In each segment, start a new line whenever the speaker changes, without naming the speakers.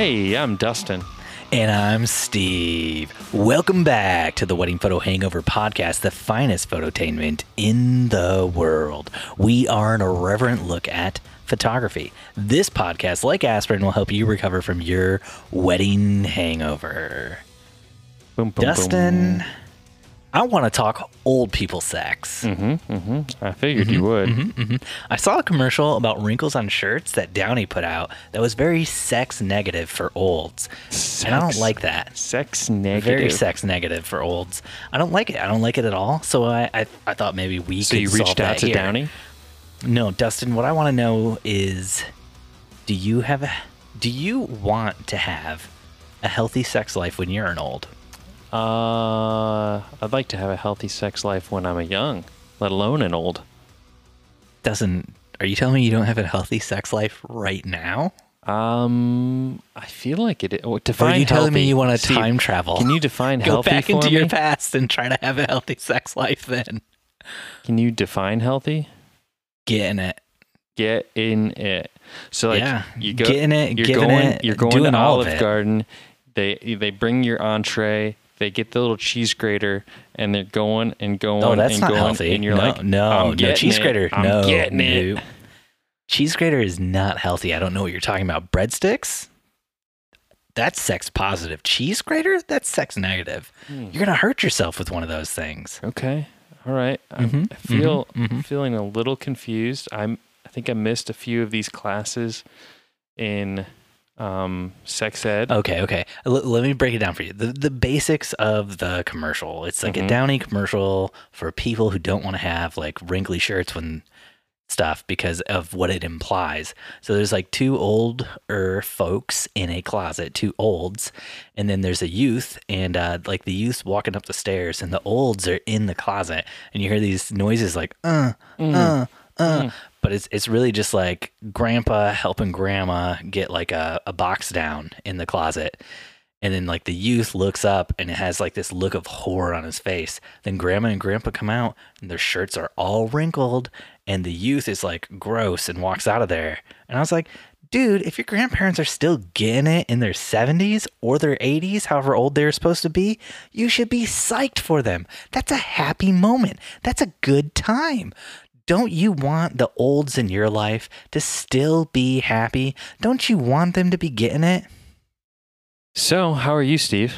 Hey, I'm Dustin.
And I'm Steve. Welcome back to the Wedding Photo Hangover podcast, the finest phototainment in the world. We are an irreverent look at photography. This podcast, like aspirin, will help you recover from your wedding hangover.
Boom, boom,
Dustin,
boom.
I want to talk old people sex.
Mm-hmm, mm-hmm. I figured you would.
Mm-hmm, I saw a commercial about wrinkles on shirts that Downy put out that was very sex negative for olds. And I don't like that.
Sex negative.
Very sex negative for olds. I don't like it. I don't like it at all. So I, I, I thought maybe we
So
could
So
you
reached out to
here.
Downy?
No, Dustin. What I want to know is, do you have a, do you want to have a healthy sex life when you're an old?
Uh, I'd like to have a healthy sex life when I'm a young, let alone an old.
Doesn't. Are you telling me you don't have a healthy sex life right now?
Um, I feel like it. Oh,
Or
define
are you telling me
healthy.
you want to time travel?
Can you define
go
healthy
Go
back
into
me?
your past and try to have a healthy sex life? Then
Can you define healthy?
get in it.
Get in it. So like
yeah,
you go,
get in it.
you're going,
it,
you're going to Olive. Garden. They they bring your entree. They get the little cheese grater, and they're going and going
Oh, that's
and
not
going,
healthy.
and you're
no,
like,
no, no cheese
it.
grater.
I'm
no,
getting it.
no. Cheese grater is not healthy. I don't know what you're talking about. Breadsticks? That's sex positive. Cheese grater? That's sex negative.
Hmm.
You're gonna hurt yourself with one of those things.
Okay, all right. I'm-
Mhm,
I feel
mhm, mhm.
feeling a little confused. I'm. I think I missed a few of these classes in um, sex ed.
Okay, okay. L- let me break it down for you. The the basics of the commercial. It's like
Mhm.
a Downy commercial for people who don't want to have like wrinkly shirts when stuff because of what it implies. So there's like two older folks in a closet, two olds, and then there's a youth and uh, like the youth's walking up the stairs and the olds are in the closet and you hear these noises like uh
Mm.
uh uh but it's it's really just like grandpa helping grandma get like a, a box down in the closet. And then like the youth looks up and it has like this look of horror on his face. Then grandma and grandpa come out and their shirts are all wrinkled and the youth is like gross and walks out of there. And i was like dude if your grandparents are still getting it in their 70s or their 80s however old they're supposed to be you should be psyched for them. That's a happy moment. That's a good time don't you want the olds in your life to still be happy? Don't you want them to be getting it?
So, how are you, Steve?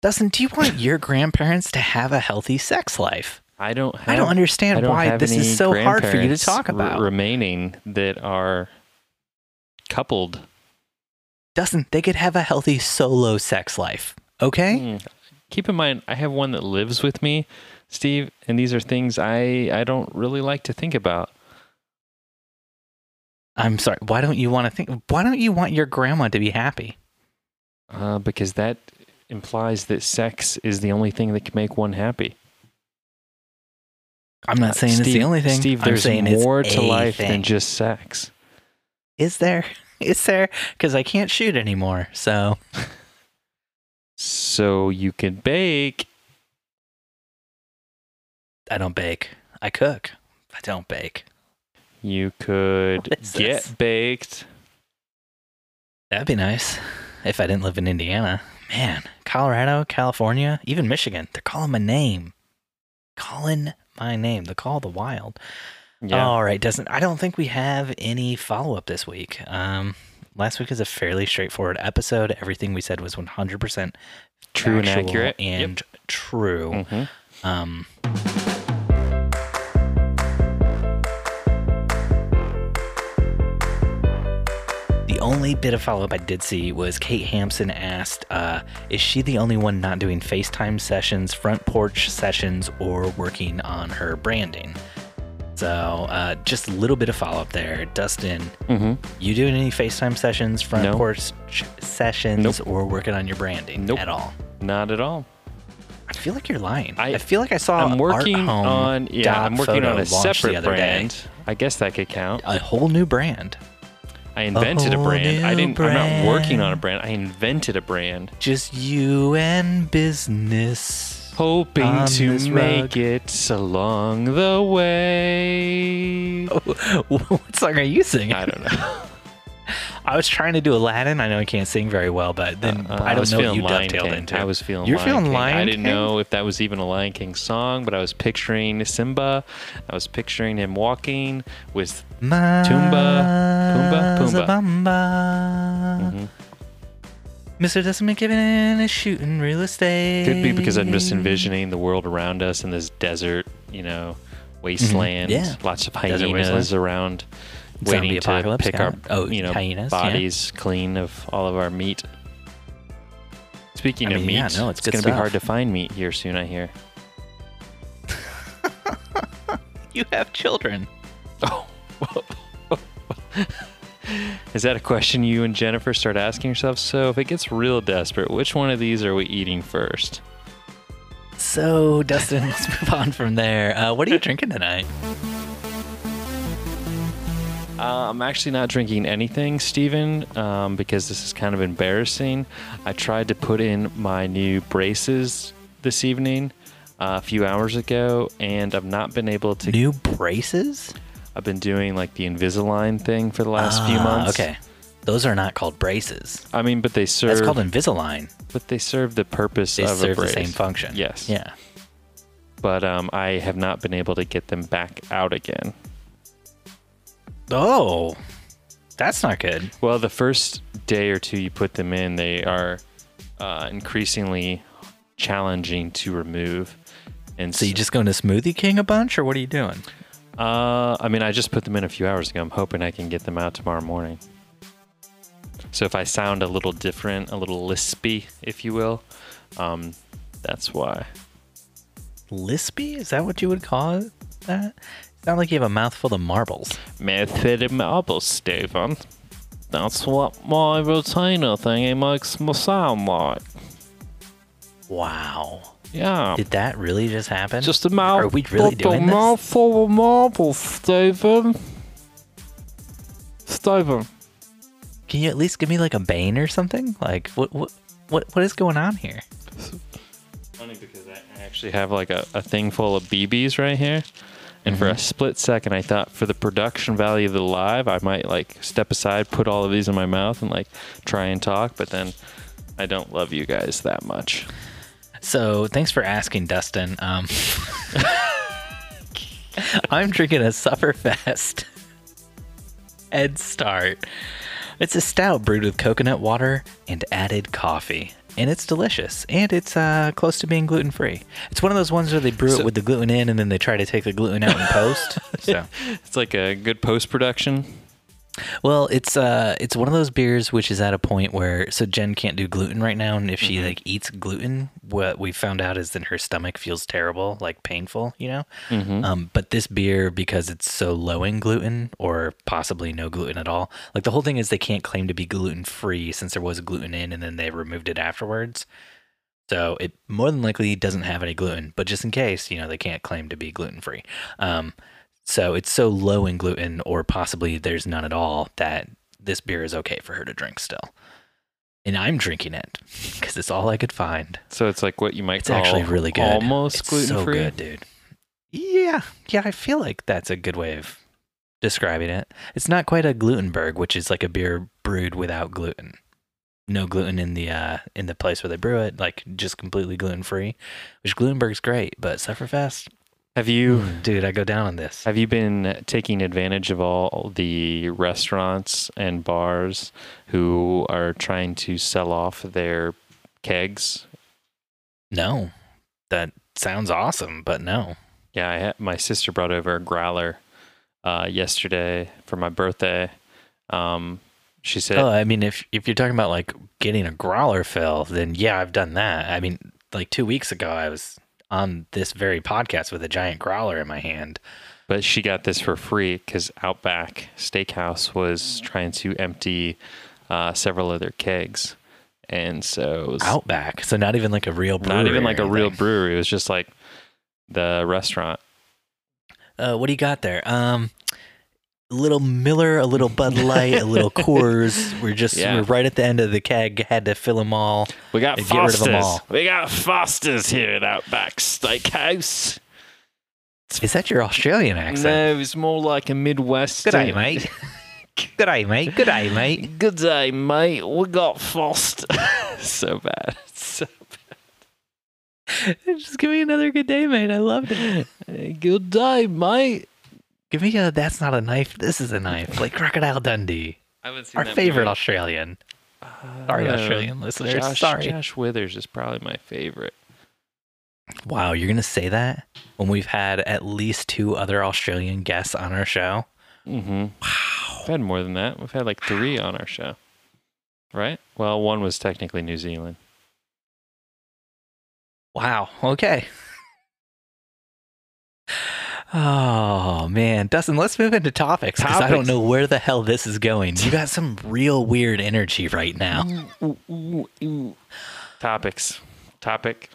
Dustin, do you want your grandparents to have a healthy sex life?
I don't. Have,
I don't understand
I don't
why this is so hard for you to talk
r-
about.
remaining that are coupled.
Dustin, they could have a healthy solo sex life. Okay?
Mm. Keep in mind, I have one that lives with me, Steve, and these are things I I don't really like to think about.
I'm sorry. Why don't you want to think why don't you want your grandma to be happy?
Uh, because that implies that sex is the only thing that can make one happy.
I'm not saying it's the only thing.
Steve,
I'm
there's more to life than just sex.
Is there? Is there? Because I can't shoot anymore. So
So you can bake.
I don't bake. I cook. I don't bake.
You could get
this?
baked.
That'd be nice if I didn't live in Indiana. Man, Colorado, California, even Michigan, they're calling my name. Calling my name. The call of the wild.
Yeah.
All right, doesn't I don't think we have any follow up this week. Um last week is a fairly straightforward episode. Everything we said was 100%
True and accurate. Yep.
and true.
Mhm.
Um only bit of follow up I did see was Kate Hampson asked, uh, Is she the only one not doing FaceTime sessions, front porch sessions, or working on her branding? So, uh, just a little bit of follow up there. Dustin,
Mhm.
you doing any FaceTime sessions, front
No.
porch sessions,
Nope.
or working on your branding
Nope.
at all?
Not at all.
I feel like you're lying. I,
I-
feel like I saw
I'm working on yeah. I'm working on a separate
other day.
brand. I guess that could count.
a whole new brand.
I invented a,
whole
brand. I didn't. I'm not working on a
brand.
brand. I invented a brand,
Just you and business.
hoping to make
rug.
it along the way.
what song are you singing?
I don't know.
I was trying to do Aladdin. I know I can't sing very well, but then
Uh,
I don't know what you
Lion
dovetailed
King.
into.
I was feeling.
You're
Lion
feeling
King.
Lion
I didn't
King?
know if that was even a Lion King song, but I was picturing Simba. I was picturing him walking with.
Tumba,
Pumbaa, Pumbaa.
Mr. Decimal McKibben is shooting real estate.
Could be because I'm just envisioning the world around us in this desert, you know, wasteland.
Mm-hmm. Yeah.
Lots of hyenas around, waiting to pick
yeah.
our,
Oh,
you know,
hyenas, yeah.
bodies clean of all of our meat. Speaking
I
of
mean,
meat,
yeah, no, it's good
going to be hard to find meat here soon. I hear.
You have children.
Oh. Is that a question you and Jennifer start asking yourself? So, if it gets real desperate, which one of these are we eating first?
So, Dustin, let's move on from there. Uh, what are you drinking tonight?
Uh, I'm actually not drinking anything, Steven, um, because this is kind of embarrassing. I tried to put in my new braces this evening uh, a few hours ago, and I've not been able to.
New braces?
I've been doing like the Invisalign thing for the last few
Ah,
months.
Okay. Those are not called braces.
I mean, but they serve.
That's called Invisalign.
but they serve the purpose
They
of
serve the same function.
Yes.
Yeah.
But um, I have not been able to get them back out again.
Oh, that's not good.
Well, the first day or two you put them in, they are uh, increasingly challenging to remove. And
So you just going to Smoothie King a bunch, or what are you doing?
uh, I mean, I just put them in a few hours ago. I'm hoping I can get them out tomorrow morning. So if I sound a little different, a little lispy, if you will, um, that's why.
Lispy? Is that what you would call it? That sound like you have a mouthful of marbles.
Mouthful of marbles, Stephen. That's what my retainer thingy makes me sound like.
Wow.
Yeah.
Did that really just happen?
Just a mouth.
Are we really doing this?
mouthful of marbles, Stephen. Stephen.
Can you at least give me like a bane or something? Like what what what what is going on here?
Funny because I actually have like a, a thing full of BBs right here. And for a split second, I thought for the production value of the live, I might like step aside, put all of these in my mouth, and like try and talk. But then I don't love you guys that much.
So thanks for asking, Dustin. Um, I'm drinking a Sufferfest Head Start. It's a stout brewed with coconut water and added coffee. And it's delicious. And it's uh, close to being gluten free. It's one of those ones where they brew
So-
it with the gluten in and then they try to take the gluten out in post. So
It's like a good post production.
Well, it's uh it's one of those beers which is at a point where so Jen can't do gluten right now and if she like eats gluten, what we found out is that her stomach feels terrible, like painful, you know?
Mm-hmm.
Um but this beer because it's so low in gluten or possibly no gluten at all. Like the whole thing is they can't claim to be gluten free since there was gluten in and then they removed it afterwards. So it more than likely doesn't have any gluten, but just in case, you know, they can't claim to be gluten free. Um, so it's so low in gluten, or possibly there's none at all, that this beer is okay for her to drink still. And I'm drinking it because it's all I could find.
So it's like what you might
It's actually really good.
almost gluten
so
free.
good, dude. Yeah, yeah, I feel like that's a good way of describing it. It's not quite a Glutenberg, which is like a beer brewed without gluten. No gluten in the uh in the place where they brew it, like just completely gluten free. Which Glutenberg's great, but Sufferfest,
Have you
dude, I go down on this.
have you been taking advantage of all the restaurants and bars who are trying to sell off their kegs?
No, that sounds awesome, but no.
Yeah, I had, my sister brought over a growler uh, yesterday for my birthday. Um, she said,
Oh, I mean, if if you're talking about like getting a growler fill, then yeah, I've done that. I mean, like two weeks ago, I was on this very podcast with a giant growler in my hand.
but she got this for free because Outback Steakhouse was trying to empty uh, several of their kegs, and so it was
Outback, so not even like a real brewery.
not even like a real brewery. It was just like the restaurant.
Uh, what do you got there? Um, a little Miller, a little Bud Light, a little Coors. We're just
Yeah.
we're right at the end of the keg. Had to fill them all.
We got
And get rid of 'em
Fosters.
all.
We got Fosters here at Outback Steakhouse.
Is that your Australian accent?
No, it's more like a Midwest.
Good day, mate. Good day, mate. Good day, mate.
Good day, mate. We got Fost. so bad. So bad.
Just give me another good day, mate. I loved it.
Good day, mate.
Give me a that's not a knife. This is a knife. Like Crocodile Dundee.
I haven't seen
Our
that
favorite
movie.
Australian. Sorry,
Uh,
Australian listeners.
Josh,
Sorry.
Josh Withers is probably my favorite.
Wow, you're gonna say that when we've had at least two other Australian guests on our show?
Mm-hmm.
Wow.
We've had more than that. We've had like three on our show. Right? Well, one was technically New Zealand.
Wow. Okay. Oh man, Dustin, let's move into topics because I don't know where the hell this is going. You got some real weird energy right now.
Topics. Topic.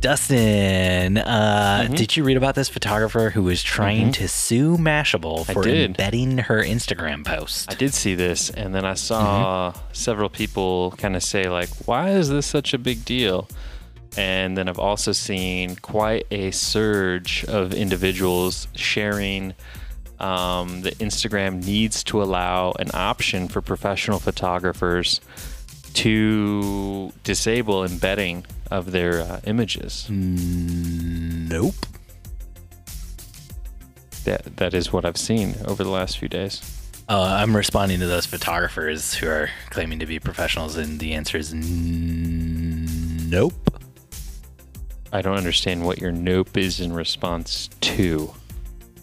Dustin, uh,
Mhm.
did you read about this photographer who was trying
Mhm.
to sue Mashable for embedding her Instagram post?
I did see this, and then I saw several people kind of say, like, why is this such a big deal? And then I've also seen quite a surge of individuals sharing um, that Instagram needs to allow an option for professional photographers to disable embedding of their uh, images.
Nope.
That that is what I've seen over the last few days.
Uh, I'm responding to those photographers who are claiming to be professionals, and the answer is n- nope.
I don't understand what your nope is in response to.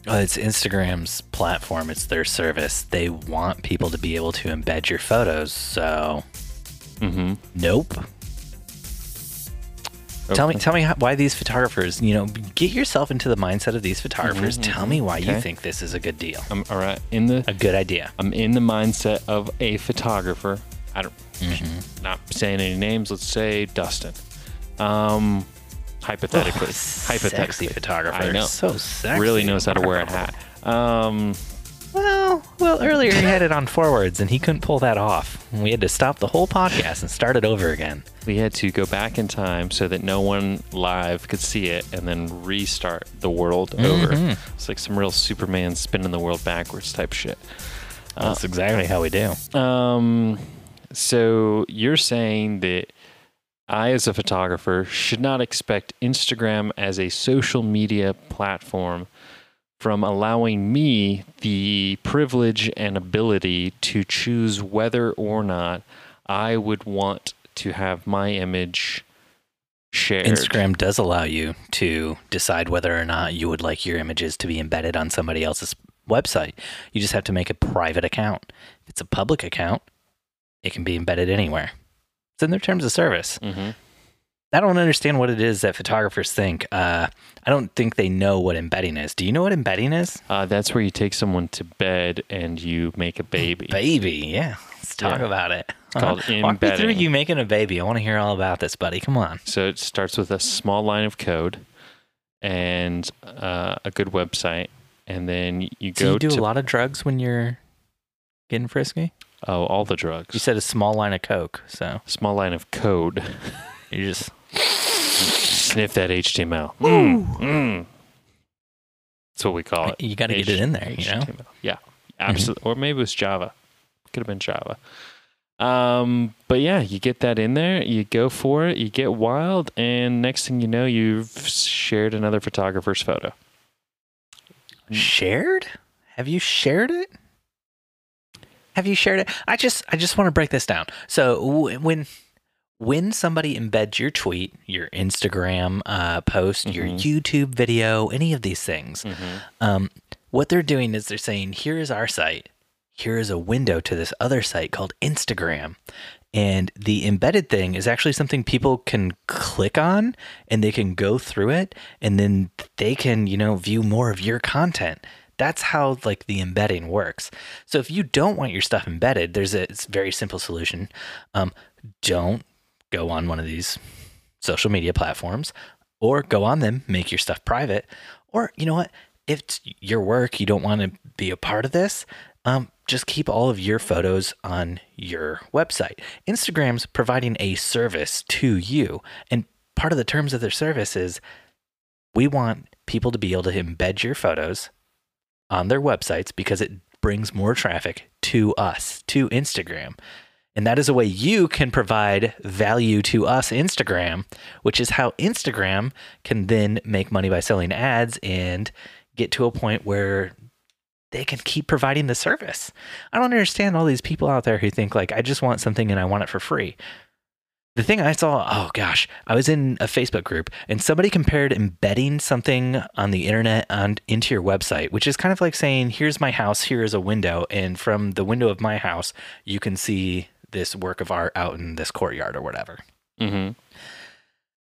Uh, it's Instagram's platform. It's their service. They want people to be able to embed your photos. So,
Mm-hmm.
nope. Tell me, tell me how, why these photographers. You know, get yourself into the mindset of these photographers.
Mhm,
Tell me why you think this is a good deal,
I'm all right in the.
a good idea.
I'm in the mindset of a photographer. I don't.
Mm-hmm.
Not saying any names. Let's say Dustin. Um, hypothetically, hypothetically,
sexy photographer.
I know.
so sexy.
really knows how to wear a hat. Um,
Well, well, earlier he had it on forwards and he couldn't pull that off. We had to stop the whole podcast and start it over again.
we had to go back in time so that no one live could see it, and then restart the world over.
Mhm.
It's like some real Superman spinning the world backwards type shit.
That's exactly how we do.
Um, so you're saying that I, as a photographer, should not expect Instagram as a social media platform from allowing me the privilege and ability to choose whether or not I would want to have my image shared.
Instagram does allow you to decide whether or not you would like your images to be embedded on somebody else's website. You just have to make a private account. If it's a public account, it can be embedded anywhere. It's in their terms of service.
Mhm.
I don't understand what it is that photographers think. Uh, I don't think they know what embedding is. Do you know what embedding is?
Uh, that's where you take someone to bed and you make a baby.
Baby, yeah. Let's talk
Yeah.
about it.
It's called
Walk me through you making a baby. I want to hear all about this, buddy. Come on.
So it starts with a small line of code and uh, a good website, and then you go.
Do you do
to
a lot of drugs when you're getting frisky?
Oh all the drugs.
You said a small line of coke, so
small line of code.
you just
Sniff that HTML. Mm, mm. That's what we call it.
you got to get it in there. You know.
HTML. Yeah, absolutely. Or maybe it was Java. Could have been Java. Um, but yeah, you get that in there, you go for it, you get wild, and next thing you know, you've shared another photographer's photo.
Shared? Have you shared it? Have you shared it? I just I just want to break this down. So when when somebody embeds your tweet, your Instagram uh, post, your
Mhm.
YouTube video, any of these things,
Mm-hmm.
um, what they're doing is they're saying, here is our site. Here is a window to this other site called Instagram. And the embedded thing is actually something people can click on and they can go through it and then they can, you know, view more of your content. That's how like the embedding works. So if you don't want your stuff embedded, there's a very simple solution. Um, don't go on one of these social media platforms or go on them, make your stuff private. Or you know what? If it's your work, you don't want to be a part of this, um, just keep all of your photos on your website. Instagram's providing a service to you. And part of the terms of their service is we want people to be able to embed your photos on their websites because it brings more traffic to us, to Instagram. And that is a way you can provide value to us, Instagram, which is how Instagram can then make money by selling ads and get to a point where they can keep providing the service. I don't understand all these people out there who think, like, I just want something and I want it for free. The thing I saw, oh gosh, I was in a Facebook group and somebody compared embedding something on the internet on, into your website, which is kind of like saying, here's my house, here is a window, and from the window of my house, you can see this work of art out in this courtyard or whatever.
Mm-hmm.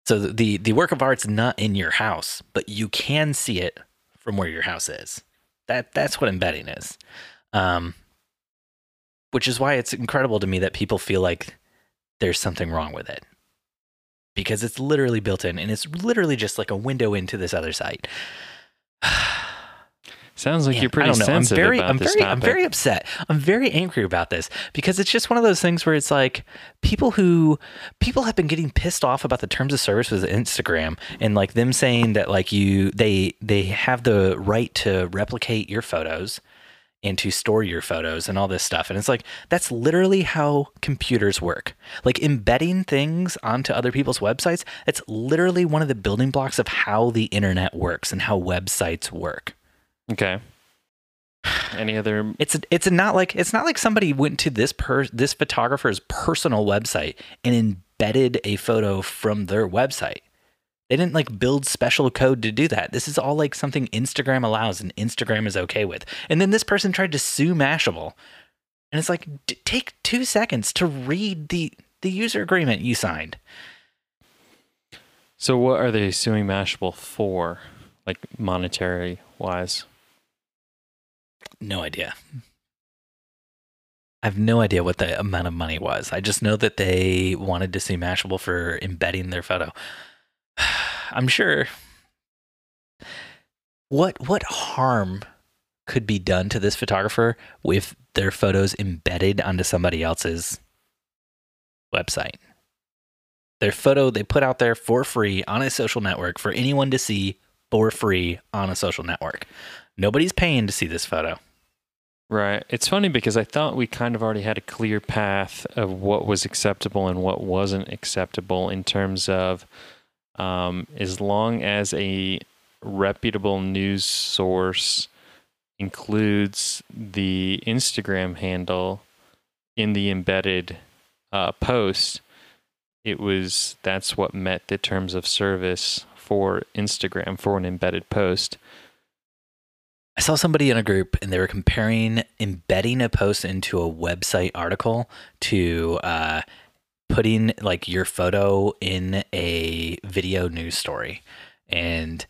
So the the work of art's not in your house, but you can see it from where your house is. That that's what embedding is. Um, which is why it's incredible to me that people feel like there's something wrong with it. Because it's literally built in and it's literally just like a window into this other site.
Sounds like
Man,
you're pretty
I don't know. I'm
sensitive
very,
about
I'm
this
very,
topic.
I'm very upset. I'm very angry about this because it's just one of those things where it's like people who people have been getting pissed off about the terms of service with Instagram and like them saying that like you they they have the right to replicate your photos and to store your photos and all this stuff. And it's like that's literally how computers work. Like embedding things onto other people's websites, it's literally one of the building blocks of how the internet works and how websites work.
okay. Any other?
It's it's not like it's not like somebody went to this per this photographer's personal website and embedded a photo from their website. They didn't like build special code to do that. This is all like something Instagram allows and Instagram is okay with. And then this person tried to sue Mashable, and it's like d- take two seconds to read the the user agreement you signed.
So what are they suing Mashable for? Like monetary wise?
No idea. I have no idea what the amount of money was. I just know that they wanted to sue Mashable for embedding their photo. I'm sure. What what harm could be done to this photographer with their photos embedded onto somebody else's website? Their photo they put out there for free on a social network for anyone to see for free on a social network. Nobody's paying to see this photo.
Right. It's funny because I thought we kind of already had a clear path of what was acceptable and what wasn't acceptable in terms of um, as long as a reputable news source includes the Instagram handle in the embedded uh, post, it was that's what met the terms of service for Instagram for an embedded post.
I saw somebody in a group and they were comparing embedding a post into a website article to uh, putting like your photo in a video news story. And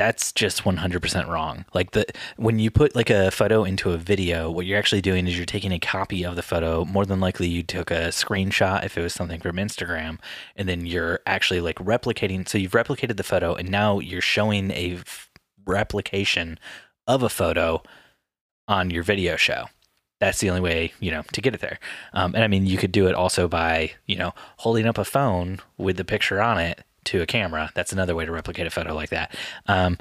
that's just 100% wrong. Like the when you put like a photo into a video, what you're actually doing is you're taking a copy of the photo. More than likely you took a screenshot if it was something from Instagram and then you're actually like replicating so you've replicated the photo and now you're showing a f- replication of a photo on your video show. That's the only way, you know, to get it there. Um, and I mean, you could do it also by, you know, holding up a phone with the picture on it to a camera. That's another way to replicate a photo like that. Um,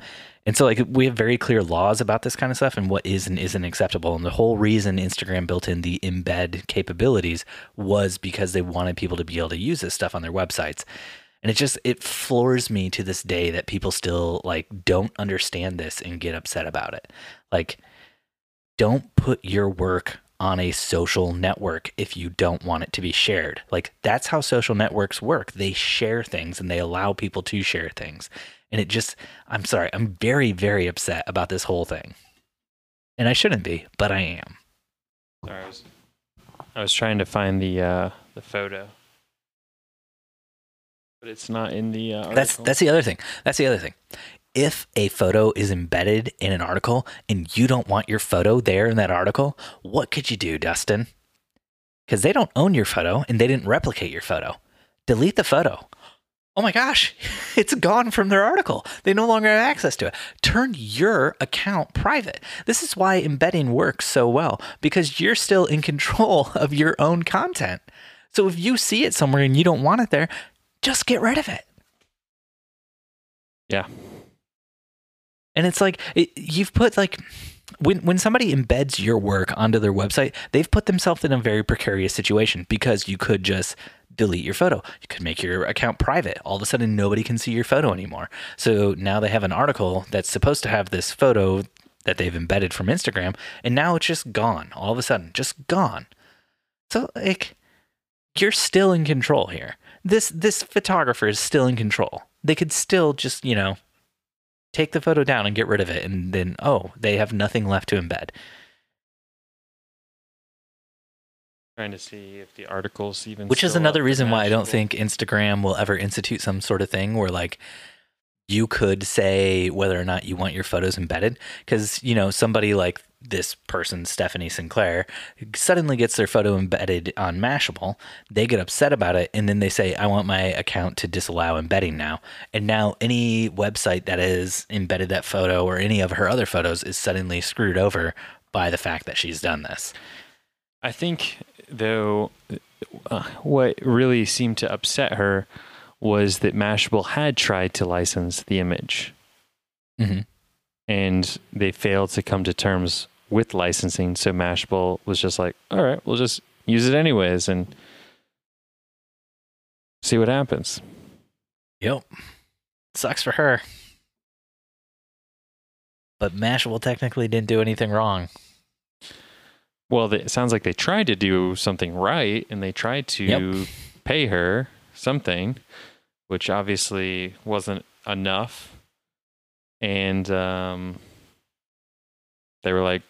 and so, like, we have very clear laws about this kind of stuff and what is and isn't acceptable. And the whole reason Instagram built in the embed capabilities was because they wanted people to be able to use this stuff on their websites. And it just it floors me to this day that people still like don't understand this and get upset about it. Like don't put your work on a social network if you don't want it to be shared. Like that's how social networks work. They share things and they allow people to share things. And it just I'm sorry, I'm very very upset about this whole thing. And I shouldn't be, but I am.
Sorry, I was, I was trying to find the uh, the photo, but it's not in the. Uh,
That's that's the other thing. That's the other thing. If a photo is embedded in an article and you don't want your photo there in that article, what could you do, Dustin? Because they don't own your photo and they didn't replicate your photo. Delete the photo. Oh my gosh, it's gone from their article. They no longer have access to it. Turn your account private. This is why embedding works so well because you're still in control of your own content. So if you see it somewhere and you don't want it there, just get rid of it.
Yeah.
And it's like it, you've put like when when somebody embeds your work onto their website, they've put themselves in a very precarious situation because you could just delete your photo. You could make your account private. All of a sudden nobody can see your photo anymore. So now they have an article that's supposed to have this photo that they've embedded from Instagram and now it's just gone. All of a sudden, just gone. So like you're still in control here. This this photographer is still in control. They could still just, you know, take the photo down and get rid of it and then oh, they have nothing left to embed.
Trying to see if the articles even.
Which is another reason why I don't think Instagram will ever institute some sort of thing where like you could say whether or not you want your photos embedded because you know somebody like this person Stephanie Sinclair suddenly gets their photo embedded on Mashable they get upset about it and then they say I want my account to disallow embedding now. And now any website that has embedded that photo or any of her other photos is suddenly screwed over by the fact that she's done this.
I think, though, uh, what really seemed to upset her was that Mashable had tried to license the image
mm-hmm.
and they failed to come to terms with licensing. So Mashable was just like, all right, we'll just use it anyways and see what happens.
Yep. Sucks for her. But Mashable technically didn't do anything wrong.
Well, it sounds like they tried to do something right and they tried to
Yep.
pay her something, which obviously wasn't enough. And um, they were like,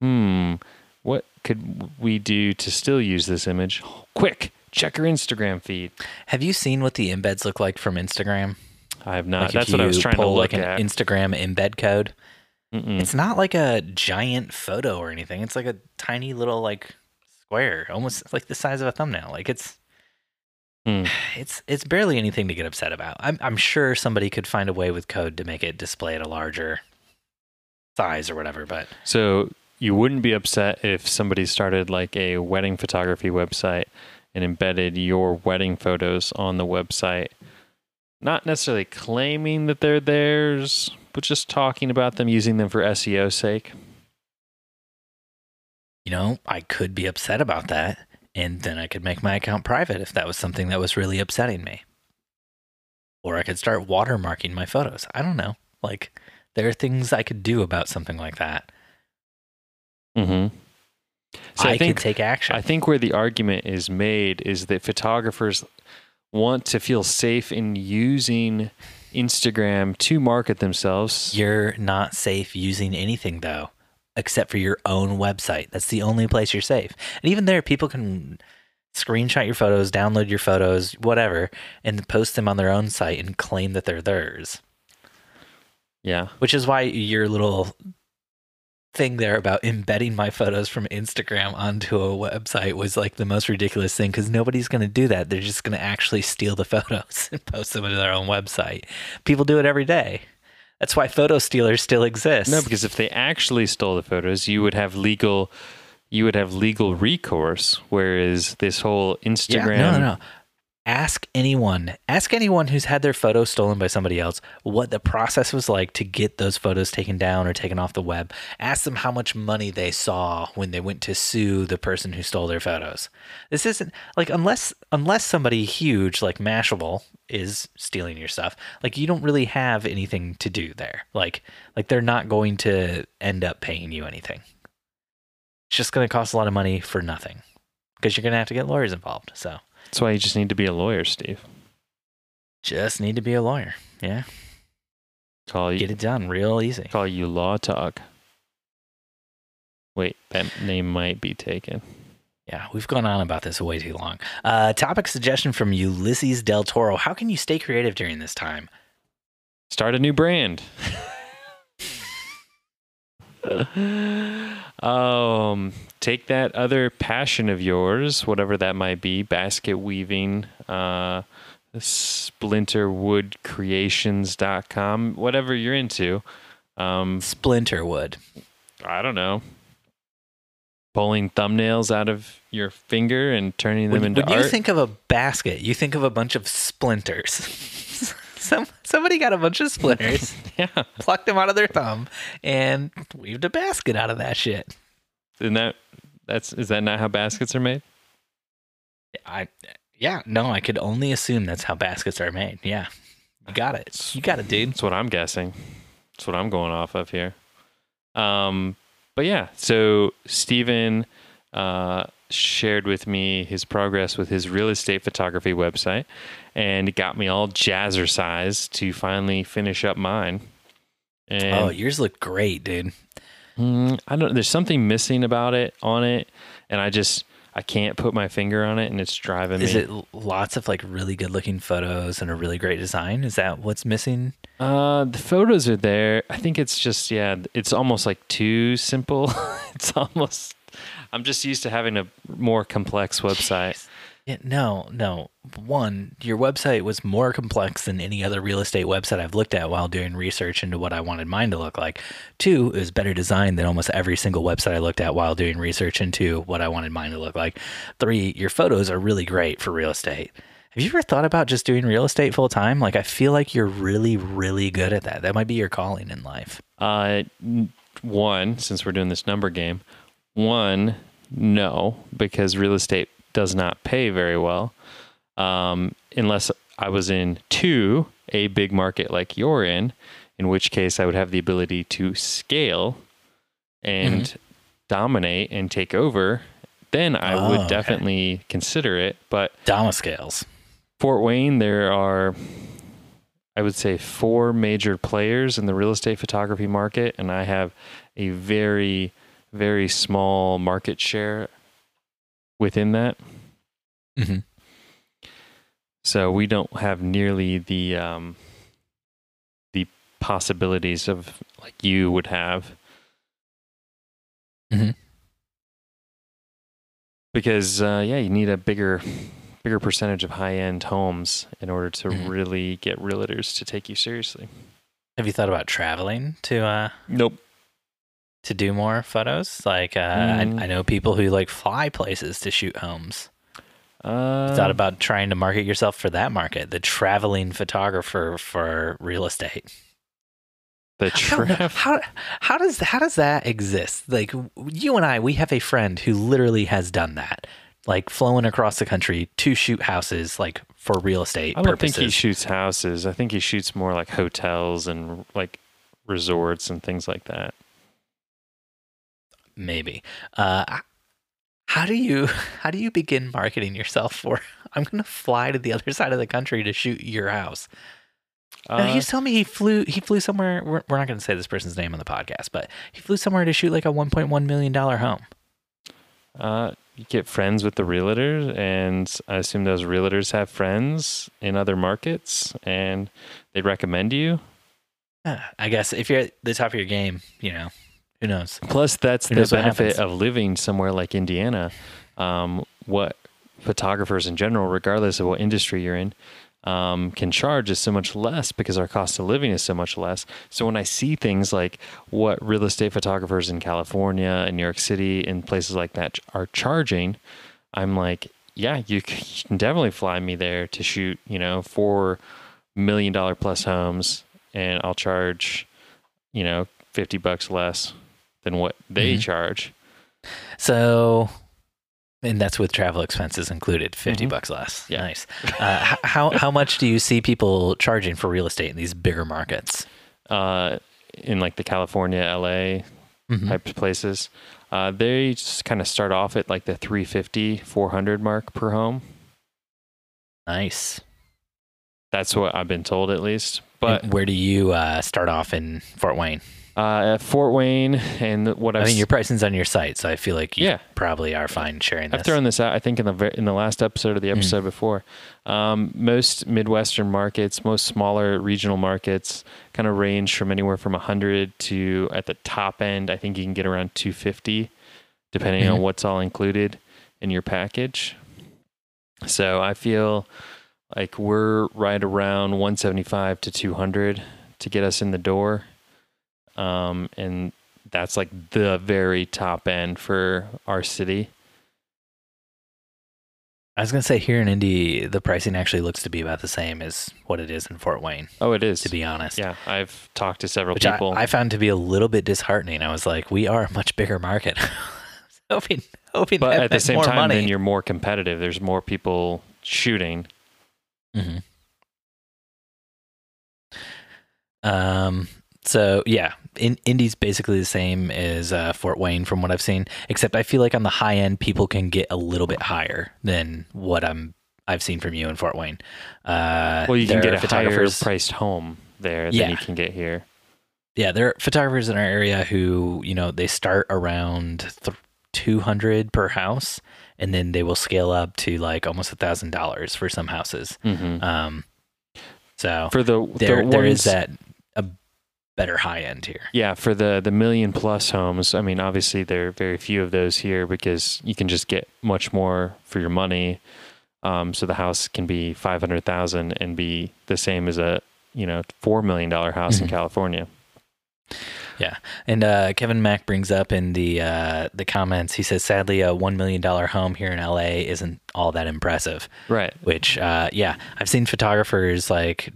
hmm, what could we do to still use this image? Quick, check her Instagram feed.
Have you seen what the embeds look like from Instagram?
I have not.
Like
That's what I was trying to look
like
at.
an Instagram embed code.
Mm-mm.
It's not like a giant photo or anything. It's like a tiny little like square, almost like the size of a thumbnail. Like it's
Hmm.
it's it's barely anything to get upset about. I'm I'm sure somebody could find a way with code to make it display at a larger size or whatever, but
So you wouldn't be upset if somebody started like a wedding photography website and embedded your wedding photos on the website, not necessarily claiming that they're theirs, but just talking about them, using them for SEO sake.
you know, I could be upset about that. And then I could make my account private if that was something that was really upsetting me. Or I could start watermarking my photos. I don't know. Like, there are things I could do about something like that.
Mm-hmm. So
I,
I, think
could take action.
I think where the argument is made is that photographers want to feel safe in using Instagram to market themselves.
You're not safe using anything, though, except for your own website. That's the only place you're safe. And even there, people can screenshot your photos, download your photos, whatever, and post them on their own site and claim that they're theirs.
Yeah.
which is why your little thing there about embedding my photos from Instagram onto a website was like the most ridiculous thing because nobody's going to do that. They're just going to actually steal the photos and post them to their own website. People do it every day. That's why photo stealers still exist.
No, because if they actually stole the photos, you would have legal you would have legal recourse. Whereas this whole
Yeah,
Instagram
no, no, no. Ask anyone, ask anyone who's had their photo stolen by somebody else what the process was like to get those photos taken down or taken off the web. Ask them how much money they saw when they went to sue the person who stole their photos. This isn't like unless unless somebody huge like Mashable is stealing your stuff, like you don't really have anything to do there. Like like they're not going to end up paying you anything. It's just going to cost a lot of money for nothing because you're going to have to get lawyers involved. So
That's why you just need to be a lawyer, Steve.
just need to be a lawyer. Yeah.
Call you
Get it done real easy.
call you Law Talk. Wait, that name might be taken.
Yeah, we've gone on about this way too long. Uh, topic suggestion from Ulysses Del Toro. How can you stay creative during this time?
Start a new brand. um, take that other passion of yours, whatever that might be, basket weaving, uh, splinterwoodcreations.com, whatever you're into. Um,
Splinterwood.
I don't know. Pulling thumbnails out of your finger and turning them
When,
into
when you think of a basket, you think of a bunch of splinters. Some somebody got a bunch of splinters,
Yeah.
plucked them out of their thumb, and weaved a basket out of that shit.
Isn't that that's is that not how baskets are made?
I, yeah, no, I could only assume that's how baskets are made. Yeah, you got it. You got it, dude.
That's what I'm guessing. That's what I'm going off of here. Um, but yeah, so Stephen uh, shared with me his progress with his real estate photography website, and it got me all jazzercised to finally finish up mine. And
oh, yours look great, dude.
Mm, I don't. There's something missing about it on it, and I just I can't put my finger on it, and it's driving
Is
me.
Is it lots of like really good looking photos and a really great design? Is that what's missing?
Uh, the photos are there. I think it's just yeah, it's almost like too simple. it's almost. I'm just used to having a more complex website.
Yeah, no, no. One, your website was more complex than any other real estate website I've looked at while doing research into what I wanted mine to look like. Two, it was better designed than almost every single website I looked at while doing research into what I wanted mine to look like. Three, your photos are really great for real estate. Have you ever thought about just doing real estate full time? Like, I feel like you're really, really good at that. That might be your calling in life.
Uh, one, since we're doing this number game, one, no, because real estate does not pay very well. Um, unless I was in two, a big market like you're in, in which case I would have the ability to scale and dominate and take over. Then I
Oh,
would
okay.
definitely consider it. But
Dama scales.
Fort Wayne, there are, I would say, four major players in the real estate photography market, and I have a very, very small market share within that.
Mhm.
So we don't have nearly the um, the possibilities of like you would have.
Mhm.
Because uh, yeah, you need a bigger bigger percentage of high end homes in order to
Mhm.
really get realtors to take you seriously.
Have you thought about traveling to uh,
Nope.
To do more photos? Like, uh,
Mm.
I, I know people who like fly places to shoot homes.
Uh,
Thought about trying to market yourself for that market, the traveling photographer for real estate.
the
I don't know.
trap.
How how does how does that exist? Like you and I, we have a friend who literally has done that, like flown across the country to shoot houses, like for real estate
I don't
purposes.
think he shoots houses. I think he shoots more like hotels and like resorts and things like that.
Maybe. Uh, how do you how do you begin marketing yourself for? I'm gonna fly to the other side of the country to shoot your house. Now,
Uh,
he's telling me he flew he flew somewhere. We're, we're not gonna say this person's name on the podcast, but he flew somewhere to shoot like a 1.1 million dollar home.
Uh, you get friends with the realtors, and I assume those realtors have friends in other markets, and they recommend you.
Uh, I guess if you're at the top of your game, you know, who knows?
Plus, that's
Who
the benefit of living somewhere like Indiana. Um, what photographers in general, regardless of what industry you're in, um, can charge is so much less because our cost of living is so much less. So when I see things like what real estate photographers in California and New York City and places like that are charging, I'm like, yeah, you can definitely fly me there to shoot, you know, four million dollar plus homes, and I'll charge, you know, fifty bucks less than what they
Mhm.
charge.
So, and that's with travel expenses included, 50
Mhm.
bucks less.
Yeah.
Nice. Uh, how how much do you see people charging for real estate in these bigger markets?
Uh, in like the California, LA
Mhm.
type places, uh, they just kind of start off at like the 350, 400 mark per home.
Nice.
That's what I've been told at least. But
And where do you uh, start off in Fort Wayne?
Uh, Fort Wayne and what I've
I mean, your pricing's on your site, so I feel like you
Yeah.
probably are fine sharing this.
I've thrown this out. I think in the in the last episode of the
Mm.
episode before, um, most Midwestern markets, most smaller regional markets, kind of range from anywhere from 100 to at the top end. I think you can get around 250, depending
Mhm.
on what's all included in your package. So I feel like we're right around 175 to 200 to get us in the door, um, and that's like the very top end for our city.
I was gonna say here in Indy, the pricing actually looks to be about the same as what it is in Fort Wayne.
Oh, it is.
To be honest,
yeah, I've talked to several
which
people.
I, I found to be a little bit disheartening. I was like, we are a much bigger market. hoping, hoping
but at the same time,
money.
then you're more competitive. There's more people shooting.
Mhm. Um. So yeah, in, Indy's basically the same as uh, Fort Wayne from what I've seen, except I feel like on the high end, people can get a little bit higher than what I'm I've seen from you in Fort Wayne. Uh,
Well, you can get a higher priced home there
Yeah.
than you can get here.
Yeah, there are photographers in our area who you know they start around th- two hundred per house, and then they will scale up to like almost a thousand dollars for some houses.
hmm
Um. So
For the
there
the
there
ones,
is that a better high end here.
Yeah, for the the million plus homes, I mean, obviously there are very few of those here because you can just get much more for your money. Um, so the house can be five hundred thousand and be the same as a you know four million dollar house in
Mhm.
California.
Yeah, and uh, Kevin Mack brings up in the uh, the comments, he says, sadly, a one million dollar home here in LA isn't all that impressive.
Right.
Which, uh, yeah, I've seen photographers like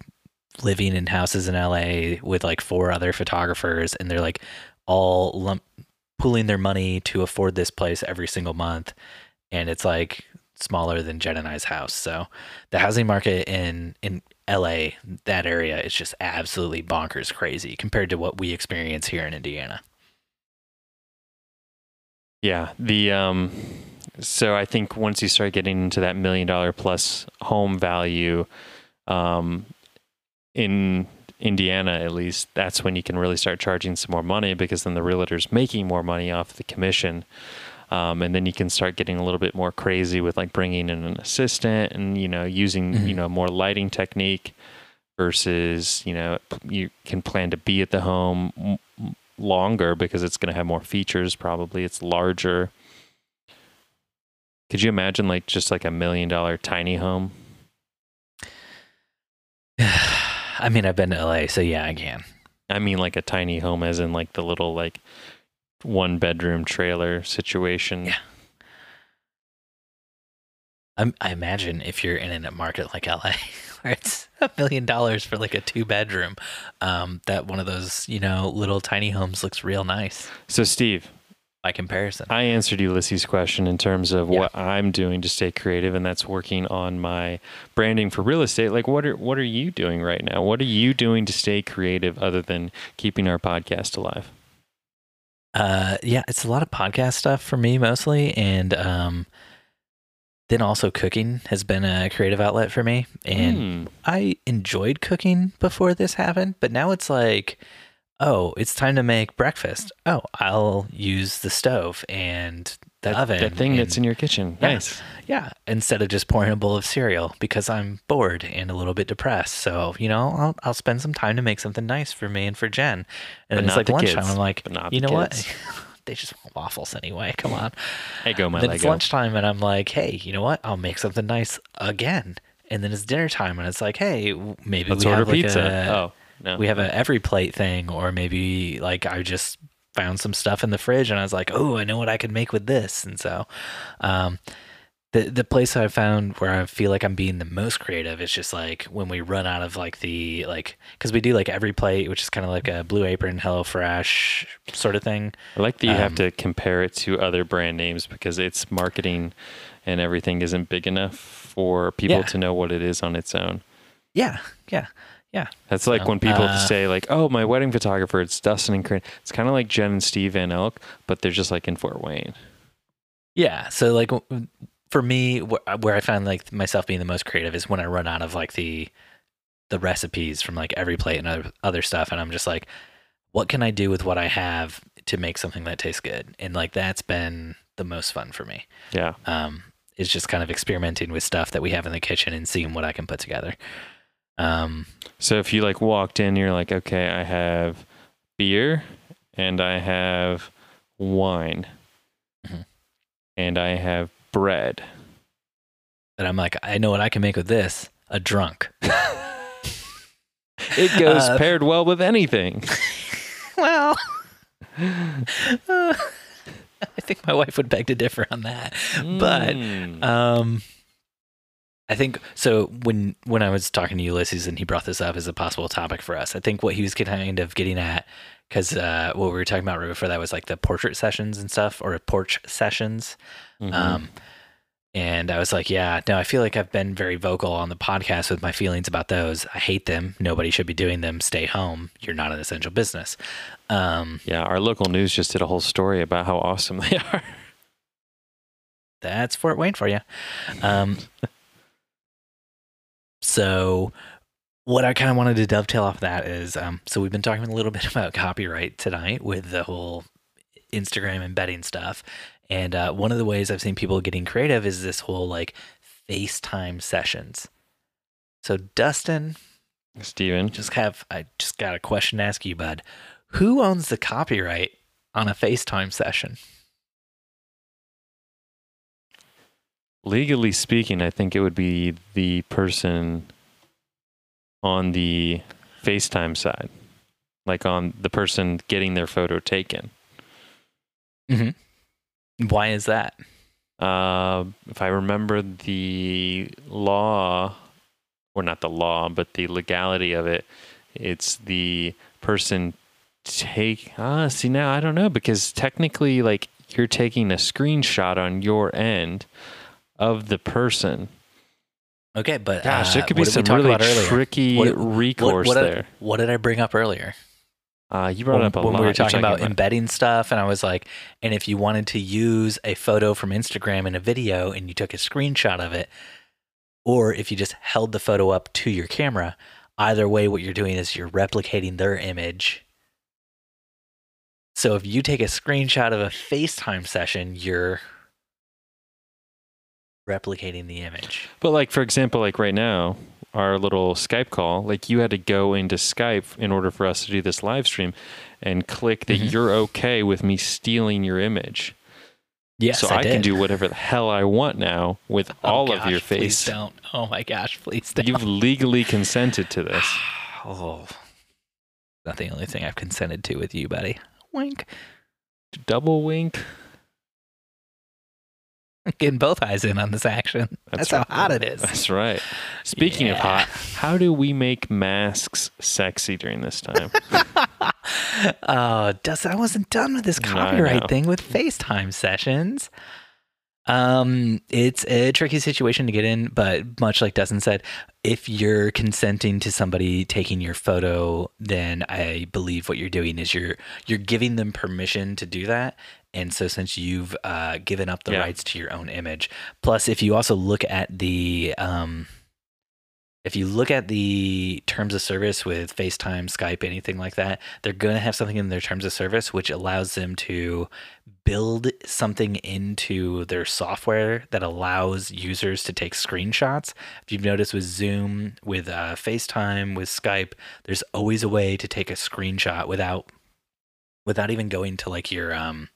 living in houses in LA with like four other photographers, and they're like all lump pooling their money to afford this place every single month, and it's like smaller than Jen and I's house. So the housing market in in LA, that area is just absolutely bonkers crazy compared to what we experience here in Indiana.
Yeah. The um so I think once you start getting into that million dollar plus home value, um in Indiana at least, that's when you can really start charging some more money because then the realtor's making more money off the commission. Um, and then you can start getting a little bit more crazy with like bringing in an assistant and you know using
Mhm.
you know more lighting technique versus you know you can plan to be at the home longer because it's going to have more features probably it's larger could you imagine like just like a million dollar tiny home
I mean, I've been to LA, so yeah, I can.
i mean like a tiny home as in like the little like one bedroom trailer situation
Yeah. I imagine if you're in a market like LA, where it's a million dollars for like a two bedroom, um, that one of those you know little tiny homes looks real nice
so steve
by comparison.
I answered Ulysses' question in terms of
Yeah.
what I'm doing to stay creative, and that's working on my branding for real estate. Like, what are what are you doing right now? What are you doing to stay creative other than keeping our podcast alive?
Uh, yeah, it's a lot of podcast stuff for me mostly, and um, then also cooking has been a creative outlet for me, and
Hmm.
I enjoyed cooking before this happened, but now it's like, oh, it's time to make breakfast. Oh, I'll use the stove and the
that,
oven.
that thing that's in your kitchen.
Yeah.
Nice.
yeah, instead of just pouring a bowl of cereal because I'm bored and a little bit depressed. So you know, I'll I'll spend some time to make something nice for me and for Jen. And
But
it's like lunchtime.
kids.
I'm like, you know
kids.
what? they just want waffles anyway. Come on.
Hey, go my
then it's lunchtime, and I'm like, hey, you know what? I'll make something nice again. And then it's dinner time, and it's like, hey, maybe
Let's
we
order
have like
pizza.
a,
oh no,
we have a every plate thing, or maybe like I just found some stuff in the fridge, and I was like, oh, I know what I could make with this, and so, um, the the place I found where I feel like I'm being the most creative is just like when we run out of like the like because we do like every plate, which is kind of like a Blue Apron, Hello Fresh sort of thing.
I like that you have
um,
to compare it to other brand names because its marketing and everything isn't big enough for people
Yeah.
to know what it is on its own.
Yeah, yeah,
That's like
So,
when people
uh,
say like, "Oh, my wedding photographer, it's Dustin and Corinne." It's kind of like Jen and Steve Van Elk, but they're just like in Fort Wayne.
Yeah. So like for me, wh- where I find like myself being the most creative is when I run out of like the the recipes from like every plate and other other stuff, and I'm just like, what can I do with what I have to make something that tastes good? And like that's been the most fun for me.
Yeah.
Um, is just kind of experimenting with stuff that we have in the kitchen and seeing what I can put together. Um,
So if you like walked in, you're like, "Okay, I have beer and I have wine
Mhm.
and I have bread."
And I'm like, I know what I can make with this. A drunk.
It goes
Uh,
paired well with anything.
well, I think my wife would beg to differ on that. But
Mm.
Um, I think so. When when I was talking to Ulysses and he brought this up as a possible topic for us, I think what he was kind of getting at, because uh, what we were talking about right before that was like the portrait sessions and stuff, or porch sessions.
Mhm.
Um, and I was like, yeah, no, I feel like I've been very vocal on the podcast with my feelings about those. I hate them. Nobody should be doing them. Stay home. You're not an essential business. Um,
yeah, our local news just did a whole story about how awesome they are.
that's Fort Wayne for you. Um, so what I kind of wanted to dovetail off that is, um, so we've been talking a little bit about copyright tonight with the whole Instagram embedding stuff. And uh, one of the ways I've seen people getting creative is this whole like FaceTime sessions. So Dustin,
Steven.
just have I just got a question to ask you, bud. Who owns the copyright on a FaceTime session?
Legally speaking, I think it would be the person on the FaceTime side, like on the person getting their photo taken.
Why is that?
Uh, if I remember the law, or not the law, but the legality of it, it's the person take. Ah, see now I don't know because technically, like you're taking a screenshot on your end of the person.
Okay, but
Gosh,
uh,
there could be
what
some really tricky
What- what-
recourse
what,
there.
Did, what did I bring up earlier?
Uh, you brought
when,
up a
when
lot.
we were
You're
talking about, embedding stuff, and I was like, and if you wanted to use a photo from Instagram in a video and you took a screenshot of it, or if you just held the photo up to your camera, either way, what you're doing is you're replicating their image. So if you take a screenshot of a FaceTime session, you're replicating the image.
But like for example, like right now, our little Skype call, like you had to go into Skype in order for us to do this live stream and click that
Mhm.
you're okay with me stealing your image.
Yes,
so
I,
I, can do whatever the hell I want now with
Oh,
all of
gosh,
your
Please
face.
don't. Oh my gosh, please don't.
You've legally consented to this.
oh, not the only thing I've consented to with you, buddy. Wink.
Double wink.
Getting both eyes in on this action. That's, how
right.
hot it is.
That's right. Speaking of hot, how do we make masks sexy during this time?
oh, Dustin, I wasn't done with this copyright
know.
thing with FaceTime sessions. Um, it's a tricky situation to get in, but much like Dustin said, if you're consenting to somebody taking your photo, then I believe what you're doing is you're you're giving them permission to do that. And so, since you've uh, given up the
Yeah.
rights to your own image, plus if you also look at the um, if you look at the terms of service with FaceTime, Skype, anything like that, they're going to have something in their terms of service which allows them to build something into their software that allows users to take screenshots. If you've noticed with Zoom, with uh, FaceTime, with Skype, there's always a way to take a screenshot without without even going to like your um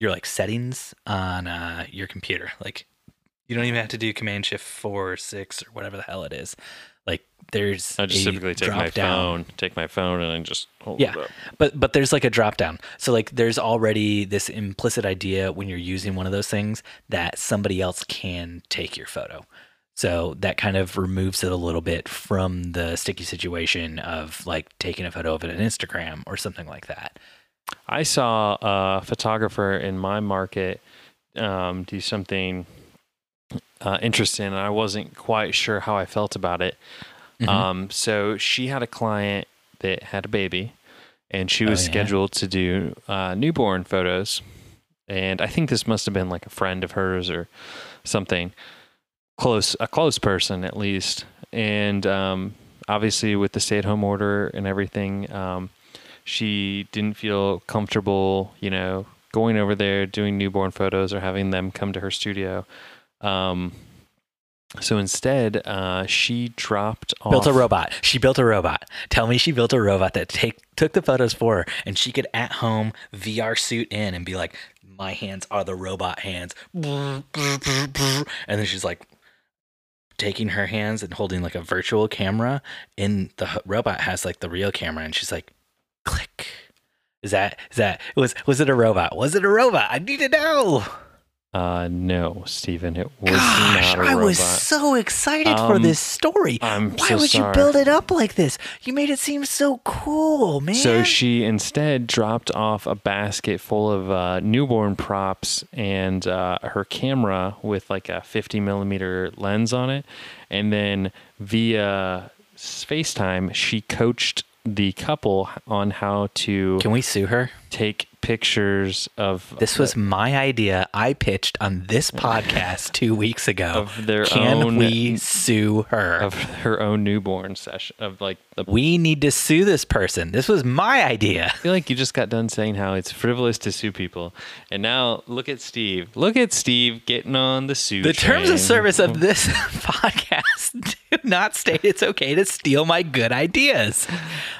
your like settings on uh, your computer. Like you don't even have to do Command Shift four or six or whatever the hell it is. Like there's
I just typically take my
drop-down.
phone, take my phone, and then just hold
Yeah.
it up.
But but there's like a drop down. So like there's already this implicit idea when you're using one of those things that somebody else can take your photo. So that kind of removes it a little bit from the sticky situation of like taking a photo of it on Instagram or something like that.
I saw a photographer in my market um, do something uh, interesting, and I wasn't quite sure how I felt about it.
Mhm.
Um, so she had a client that had a baby, and she
Oh,
was
yeah.
scheduled to do uh, newborn photos. And I think this must have been like a friend of hers or something close, a close person at least. And um, obviously, with the stay-at-home order and everything, um, she didn't feel comfortable, you know, going over there doing newborn photos or having them come to her studio. Um, so instead, uh, she dropped off.
built a robot. She built a robot. Tell me she built a robot that take took the photos for her and she could at home VR suit in and be like, my hands are the robot hands. And then she's like taking her hands and holding like a virtual camera in the robot has like the real camera and she's like click. Is that is that was was it a robot? Was it a robot? I need to know.
Uh, no, Steven, it was
Gosh,
not a
I
robot.
I was so excited for
Um,
this story.
I'm
Why
so
would
sorry.
you build it up like this? You made it seem so cool, man.
So she instead dropped off a basket full of uh, newborn props and uh, her camera with like a 50 millimeter lens on it. And then via FaceTime, she coached the couple on how to
Can we sue her?
take pictures of
This was my idea. I pitched on this podcast two weeks ago.
Of their
Can
own-
we sue her?
of her own newborn session of like the
we need to sue this person. This was my idea.
I feel like you just got done saying how it's frivolous to sue people, and now look at Steve. Look at Steve getting on the sue.
The terms of service of this podcast do not state it's okay to steal my good ideas.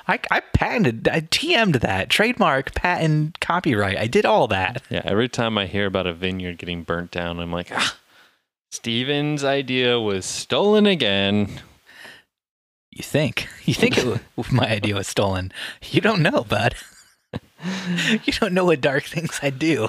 I, I patented, I TM'd that, trademark, patent, copyright. I did all that.
Yeah, every time I hear about a vineyard getting burnt down, I'm like, ah, Steven's idea was stolen again.
You think? You think it, my idea was stolen? You don't know, bud. you don't know what dark things I do.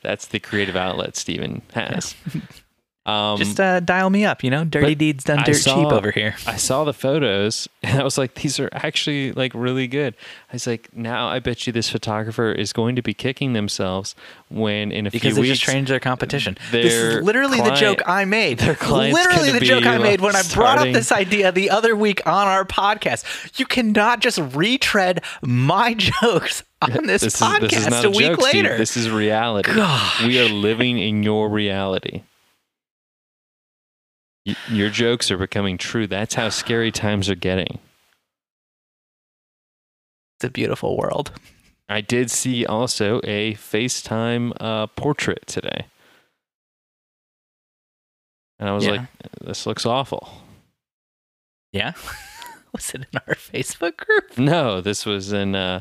That's the creative outlet Steven has. Um,
Just uh, dial me up, you know. Dirty deeds done dirt
saw-
cheap over here.
I saw the photos and I was like, these are actually like really good. I was like, now I bet you this photographer is going to be kicking themselves when in a
Because
few weeks
just changed their competition. This is literally the joke I made. Literally the joke I made when I brought up this idea the other week on our podcast. You cannot just retread my jokes on this,
this
podcast
is, this is not
a,
a,
week
joke, Steve.
later.
This is reality.
Gosh.
We are living in your reality. Y- your jokes are becoming true. That's how scary times are getting.
It's a beautiful world.
I did see also a FaceTime uh, portrait today. And I was
Yeah.
like, this looks awful.
Yeah. Was it in our Facebook group?
No, this was in uh,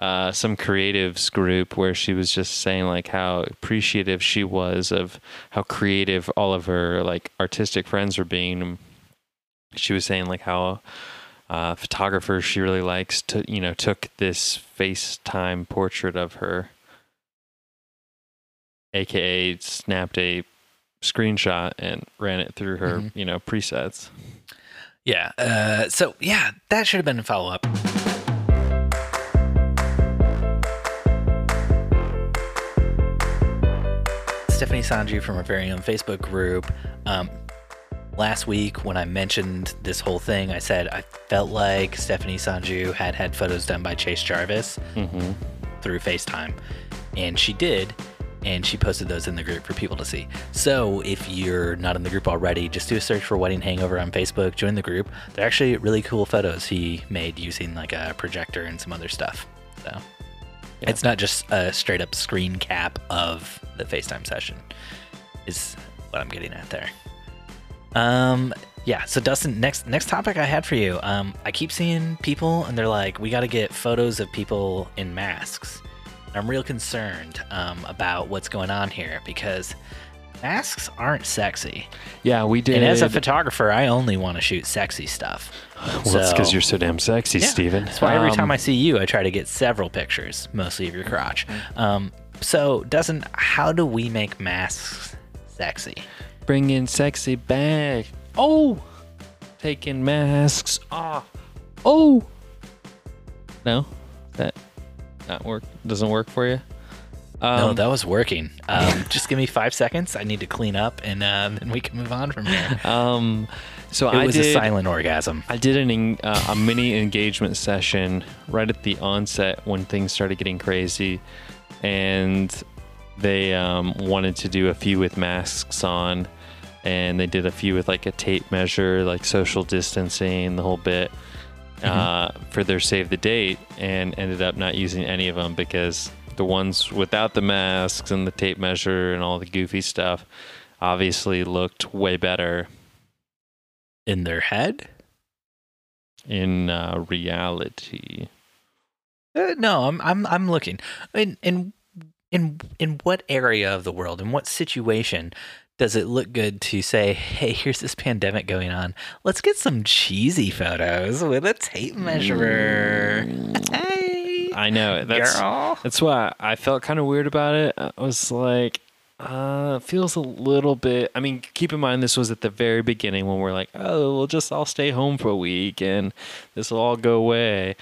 uh, some creatives group where she was just saying like how appreciative she was of how creative all of her like artistic friends were being. She was saying like how uh, photographer she really likes to you know took this FaceTime portrait of her, aka snapped a screenshot and ran it through her
Mhm.
you know presets.
Yeah. Uh, so, yeah, that should have been a follow up. Stephanie Sanju from our very own Facebook group. Um, last week, when I mentioned this whole thing, I said I felt like Stephanie Sanju had had photos done by Chase Jarvis
Mm-hmm.
through FaceTime. And she did. And she posted those in the group for people to see. So if you're not in the group already, just do a search for Wedding Hangover on Facebook, join the group. They're actually really cool photos he made using like a projector and some other stuff. So
Yeah.
it's not just a straight up screen cap of the FaceTime session, is what I'm getting at there. Um, yeah. So Dustin, next next topic I had for you. Um, I keep seeing people and they're like, we got to get photos of people in masks. I'm real concerned um, about what's going on here because masks aren't sexy.
Yeah, we did.
And as a photographer, I only want to shoot sexy stuff.
Well, that's because you're so damn sexy,
Yeah,
Steven.
That's why every
Um,
time I see you, I try to get several pictures, mostly of your crotch. Um, so, doesn't how do we make masks sexy?
bring in sexy back. Oh, taking masks off. Oh, no, that not work. Doesn't work for you. Um,
no, that was working. Um, just give me five seconds. I need to clean up, and uh, then we can move on from here.
um, so
It
I
was
did.
a silent orgasm.
I did an uh, a mini engagement session right at the onset when things started getting crazy, and they um, wanted to do a few with masks on, and they did a few with like a tape measure, like social distancing, the whole bit, uh, for their save the date, and ended up not using any of them because the ones without the masks and the tape measure and all the goofy stuff obviously looked way better
In their head?
in uh, reality.
Uh, no, I'm I'm I'm looking. In in in in what area of the world, in what situation does it look good to say, "Hey, here's this pandemic going on. Let's get some cheesy photos with a tape measure."
I know that's
girl.
that's why I felt kind of weird about it. I was like, Uh, feels a little bit. I mean, keep in mind this was at the very beginning when we're like, oh, we'll just all stay home for a week and this will all go away.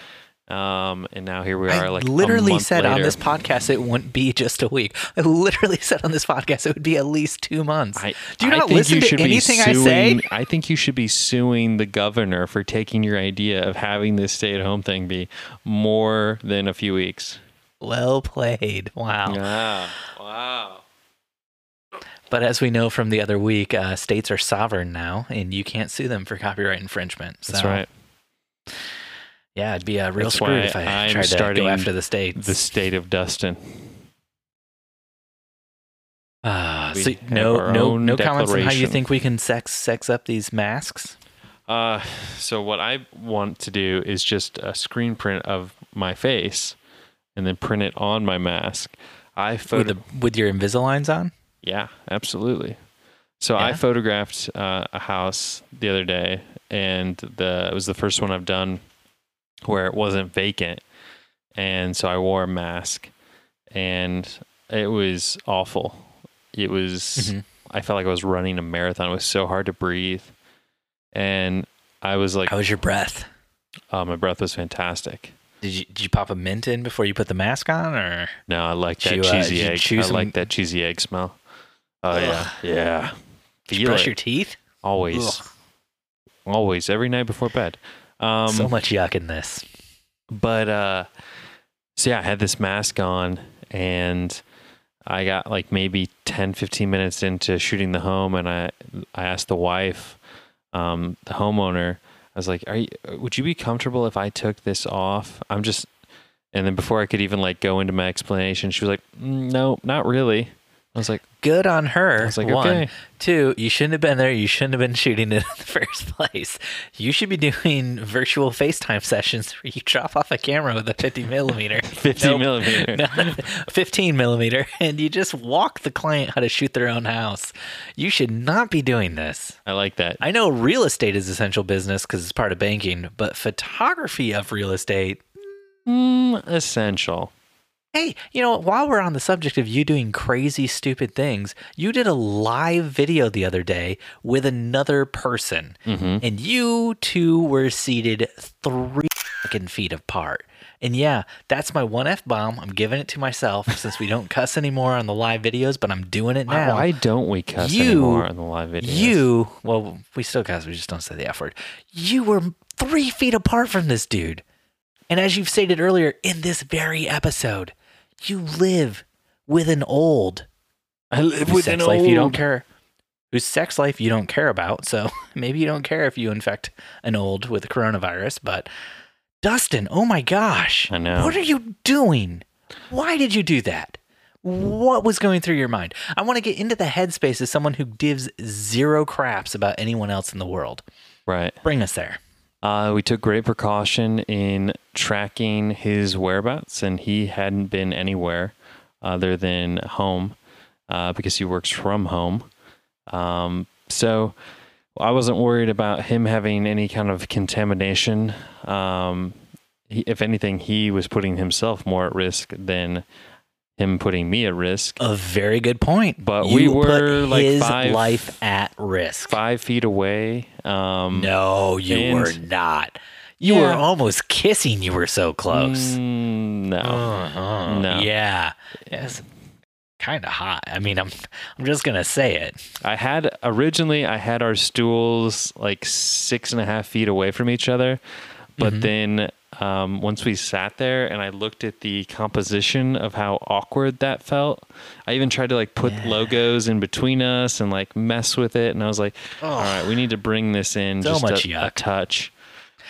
Um, and now here we are.
I
like a
literally said on this podcast it wouldn't be just a week. I literally said on this podcast it would be at least two months.
I,
Do you
I
not
think
listen
you
to
should
anything
be
I say?
suing, I think you should be suing the governor for taking your idea of having this stay-at-home thing be more than a few weeks.
Well played. Wow.
Wow! Wow!
But as we know from the other week, uh, states are sovereign now, and you can't sue them for copyright infringement. So,
That's right.
Yeah, it'd be a real
That's
screwed if I
I'm
tried to go after the state.
The state of Dustin.
Uh, so no, no, no comments on how you think we can sex sex up these masks.
Uh, so what I want to do is just a screen print of my face, and then print it on my mask. I
With, the, with your Invisaligns on?
Yeah, absolutely. So I photographed uh, a house the other day, and the it was the first one I've done where it wasn't vacant, and so I wore a mask, and it was awful. It was.
Mhm.
I felt like I was running a marathon. It was so hard to breathe, and I was like,
How was your breath?
oh, my breath was fantastic.
Did you did you pop a mint in before you put the mask on, or
No, I like that
you, uh,
cheesy
you
egg. I
some-
like that cheesy egg smell. Oh yeah,
Ugh.
yeah.
did you brush
it.
your teeth?
Always.
Ugh.
always every night before bed um
so much yuck in this.
but uh so yeah i had this mask on and i got like maybe 10 15 minutes into shooting the home and i i asked the wife um the homeowner i was like are you would you be comfortable if i took this off i'm just and then before i could even like go into my explanation she was like "Mm, no not really i was like
Good on her.
I was like,
one.
okay.
Two, you shouldn't have been there. You shouldn't have been shooting it in the first place. You should be doing virtual FaceTime sessions where you drop off a camera with a 50 millimeter.
50
Nope.
millimeter
No, 15 millimeter, and you just walk the client how to shoot their own house. You should not be doing this.
i like that
I know real estate is essential business because it's part of banking, but photography of real estate,
mm, essential
Hey, you know, while we're on the subject of you doing crazy, stupid things, you did a live video the other day with another person,
mm-hmm.
and you two were seated three fucking feet apart. And yeah, that's my one F bomb. I'm giving it to myself since we don't cuss anymore on the live videos, but I'm doing it now.
why don't we cuss
You-
anymore on the live videos?
You, well, we still cuss, we just don't say the F word. You were three feet apart from this dude. And as you've stated earlier, in this very episode, you live with an old
I live
whose
with
sex
an
life
old.
you don't care whose sex life you don't care about. So maybe you don't care if you infect an old with coronavirus, but Dustin, oh my gosh.
I know.
What are you doing? Why did you do that? What was going through your mind? I want to get into the headspace of someone who gives zero craps about anyone else in the world.
Right.
Bring us there.
Uh, we took great precaution in tracking his whereabouts, and he hadn't been anywhere other than home uh, because he works from home. Um, so I wasn't worried about him having any kind of contamination. Um, he, if anything, he was putting himself more at risk than him putting me at risk.
A very good point.
But
You
we were, like,
his
five-
life at risk.
Five feet away. Um,
No, you were not. You were almost kissing. You were so close.
mm, no.
Uh-huh.
No.
Yeah. It's kind of hot. I mean, I'm I'm just gonna say it.
I had originally I had our stools like six and a half feet away from each other, but
Mhm.
then um, once we sat there and I looked at the composition of how awkward that felt, I even tried to like put
Yeah.
logos in between us and like mess with it, and I was like, all right, we need to bring this in
So
just a, a
yuck.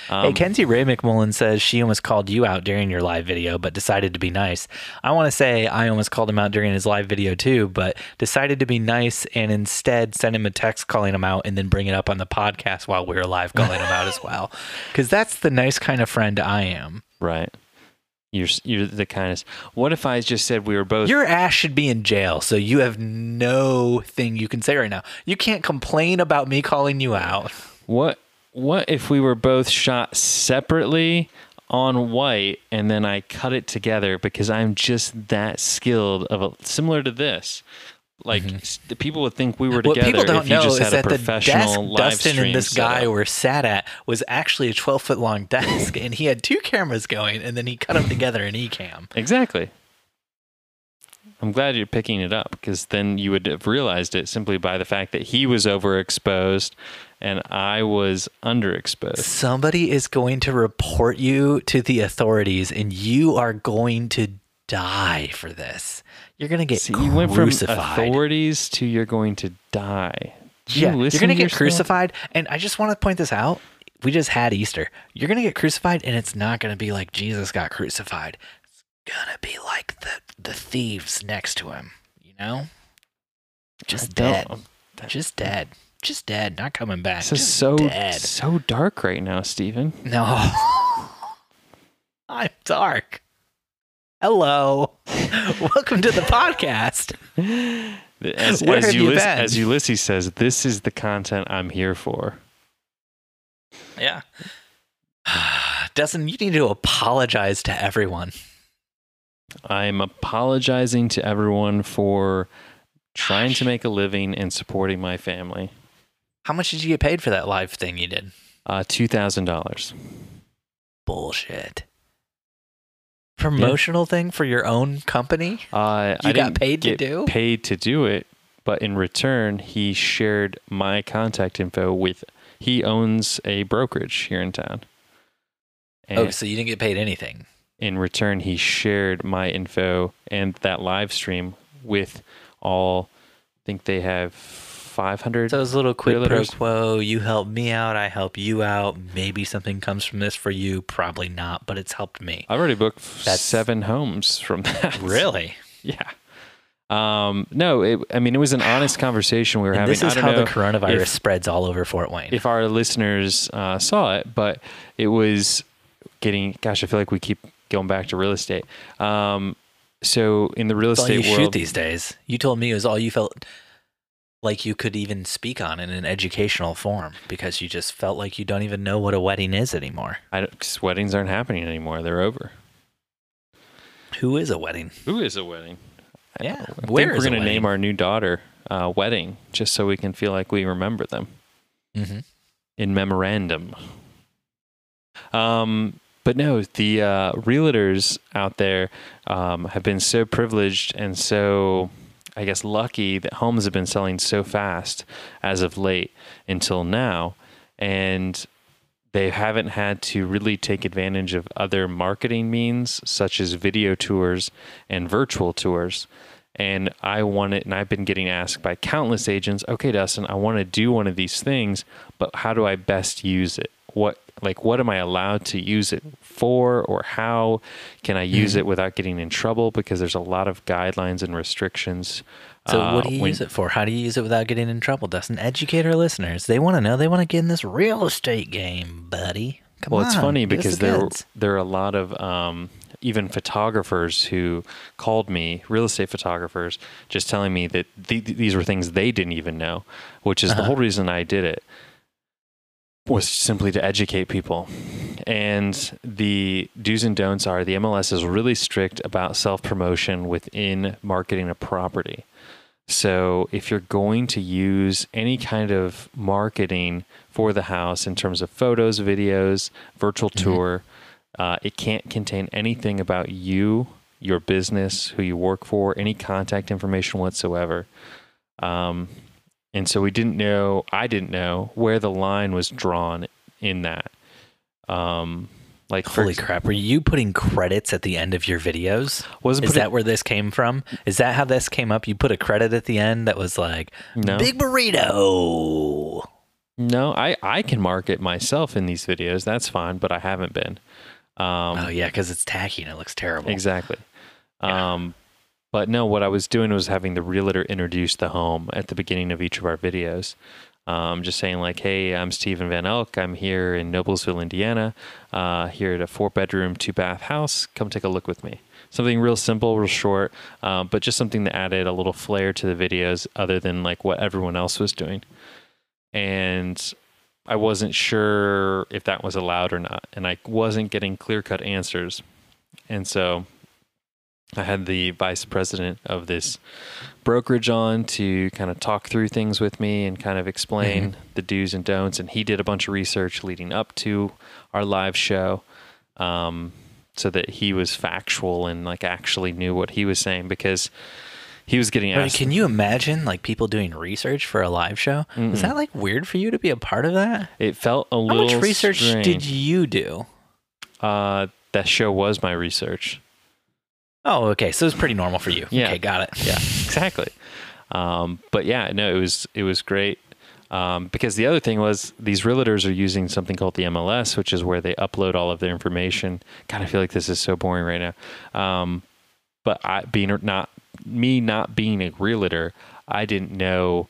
Touch.
hey,
Um,
Kenzie Ray McMullen says she almost called you out during your live video, but decided to be nice. I want to say I almost called him out during his live video too, but decided to be nice and instead send him a text calling him out and then bring it up on the podcast while we were live calling him out as well. Because that's the nice kind of friend I am.
right. You're you're the kindest. What if I just said we were both
Your ass should be in jail, so you have no thing you can say right now. You can't complain about me calling you out.
What what if we were both shot separately on white and then I cut it together because I'm just that skilled of a similar to this. Like mm-hmm. s- the people would think we were together.
What people don't
if you
know
just
is that the desk Dustin and this guy were sat at was actually a 12 foot long desk, and he had two cameras going, and then he cut them together in Ecamm.
Exactly. I'm glad you're picking it up because then you would have realized it simply by the fact that he was overexposed and I was underexposed.
Somebody is going to report you to the authorities, and you are going to die for this. You're going to get
See, you went from
crucified.
authorities to you're going to die. You
yeah, you're going to get crucified. And I just want to point this out. We just had Easter. You're going to get crucified, and it's not going to be like Jesus got crucified. It's going to be like the, the thieves next to him, you know? Just dead. Just dead. Just dead. Not coming back.
This is
Just
so
dead.
so dark right now, Stephen.
No. I'm dark. Hello. Welcome to the podcast.
As,
Where
as,
have you been?
as Ulysses says, this is the content I'm here for.
Yeah. Dustin, you need to apologize to everyone.
I'm apologizing to everyone for trying to make a living and supporting my family.
How much did you get paid for that live thing you did?
Uh, two thousand dollars.
Bullshit. Promotional thing for your own company?
Uh,
You
I
got paid to do?
Paid to do it, but in return, he shared my contact info with. He owns a brokerage here in town. And
Oh, so you didn't get paid anything.
in return, he shared my info and that live stream with all. I think they have five hundred.
So it's a little quid pro quo. You help me out, I help you out. Maybe something comes from this for you. Probably not, but it's helped me.
I've already booked
That's-
seven homes from that.
Really?
Yeah. Um, no, it, I mean it was an honest conversation we were
And
having.
this is
I don't
how
know
the coronavirus
if-
spreads all over Fort Wayne.
if our listeners uh, saw it, but it was getting. Gosh, I feel like we keep going back to real estate. Um, so in the real
It's all you
estate
shoot
world,
these days. You told me it was all you felt like you could even speak on in an educational form because you just felt like you don't even know what a wedding is anymore.
I don't, weddings aren't happening anymore; they're over.
Who is a wedding?
Who is a wedding?
Yeah,
I think we're gonna name our new daughter uh, "Wedding" just so we can feel like we remember them.
Mm-hmm.
in memorandum. Um, but no, the uh, realtors out there um, have been so privileged and so, I guess, lucky that homes have been selling so fast as of late until now, and they haven't had to really take advantage of other marketing means such as video tours and virtual tours. And I want it, and I've been getting asked by countless agents, okay, Dustin, I want to do one of these things, but how do I best use it? What, like, what am I allowed to use it for, or how can I use
Mm-hmm.
it without getting in trouble? Because there's a lot of guidelines and restrictions.
So
uh,
what do you
when-
use it for? How do you use it without getting in trouble, Dustin? Educate our listeners. They want to know. They want to get in this real estate game, buddy. Come
well,
on.
it's funny because
the
there
goods.
there are a lot of um, even photographers who called me, real estate photographers, just telling me that th- th- these were things they didn't even know, which is the
Uh-huh.
whole reason I did it was simply to educate people. And the do's and don'ts are the MLS is really strict about self promotion within marketing a property. So if you're going to use any kind of marketing for the house in terms of photos, videos, virtual
Mhm.
tour, uh, it can't contain anything about you, your business, who you work for, any contact information whatsoever. Um, and so we didn't know, I didn't know where the line was drawn in that. Um, like
Holy crap! Were you putting credits at the end of your videos?
wasn't
Is
putting-
that where this came from? Is that how this came up? You put a credit at the end that was like
no,
"Big Burrito."
no, I, I can market myself in these videos. That's fine, but I haven't been. Um,
oh yeah, because it's tacky and it looks terrible.
Exactly.
Yeah.
Um, but no, what I was doing was having the realtor introduce the home at the beginning of each of our videos. Um, just saying like, hey, I'm Stephen Van Elk. I'm here in Noblesville, Indiana. Uh, here at a four bedroom, two bath house. Come take a look with me. Something real simple, real short, um, but just something that added a little flair to the videos other than like what everyone else was doing. And I wasn't sure if that was allowed or not. And I wasn't getting clear cut answers. And so I had the vice president of this brokerage on to kind of talk through things with me and kind of explain
Mm-hmm.
the do's and don'ts. And he did a bunch of research leading up to our live show, um, so that he was factual and like actually knew what he was saying because he was getting asked.
can you imagine like people doing research for a live show? Is that like weird for you to be a part of that?
it felt a
How
little
much research
strange.
did you do?
Uh, that show was my research.
Oh, okay. So it's pretty normal for you.
Yeah.
Okay, got it.
yeah, exactly. Um, but yeah, no, it was it was great um, because the other thing was these realtors are using something called the MLS, which is where they upload all of their information. God, I feel like this is so boring right now. Um, but I being not me not being a realtor, I didn't know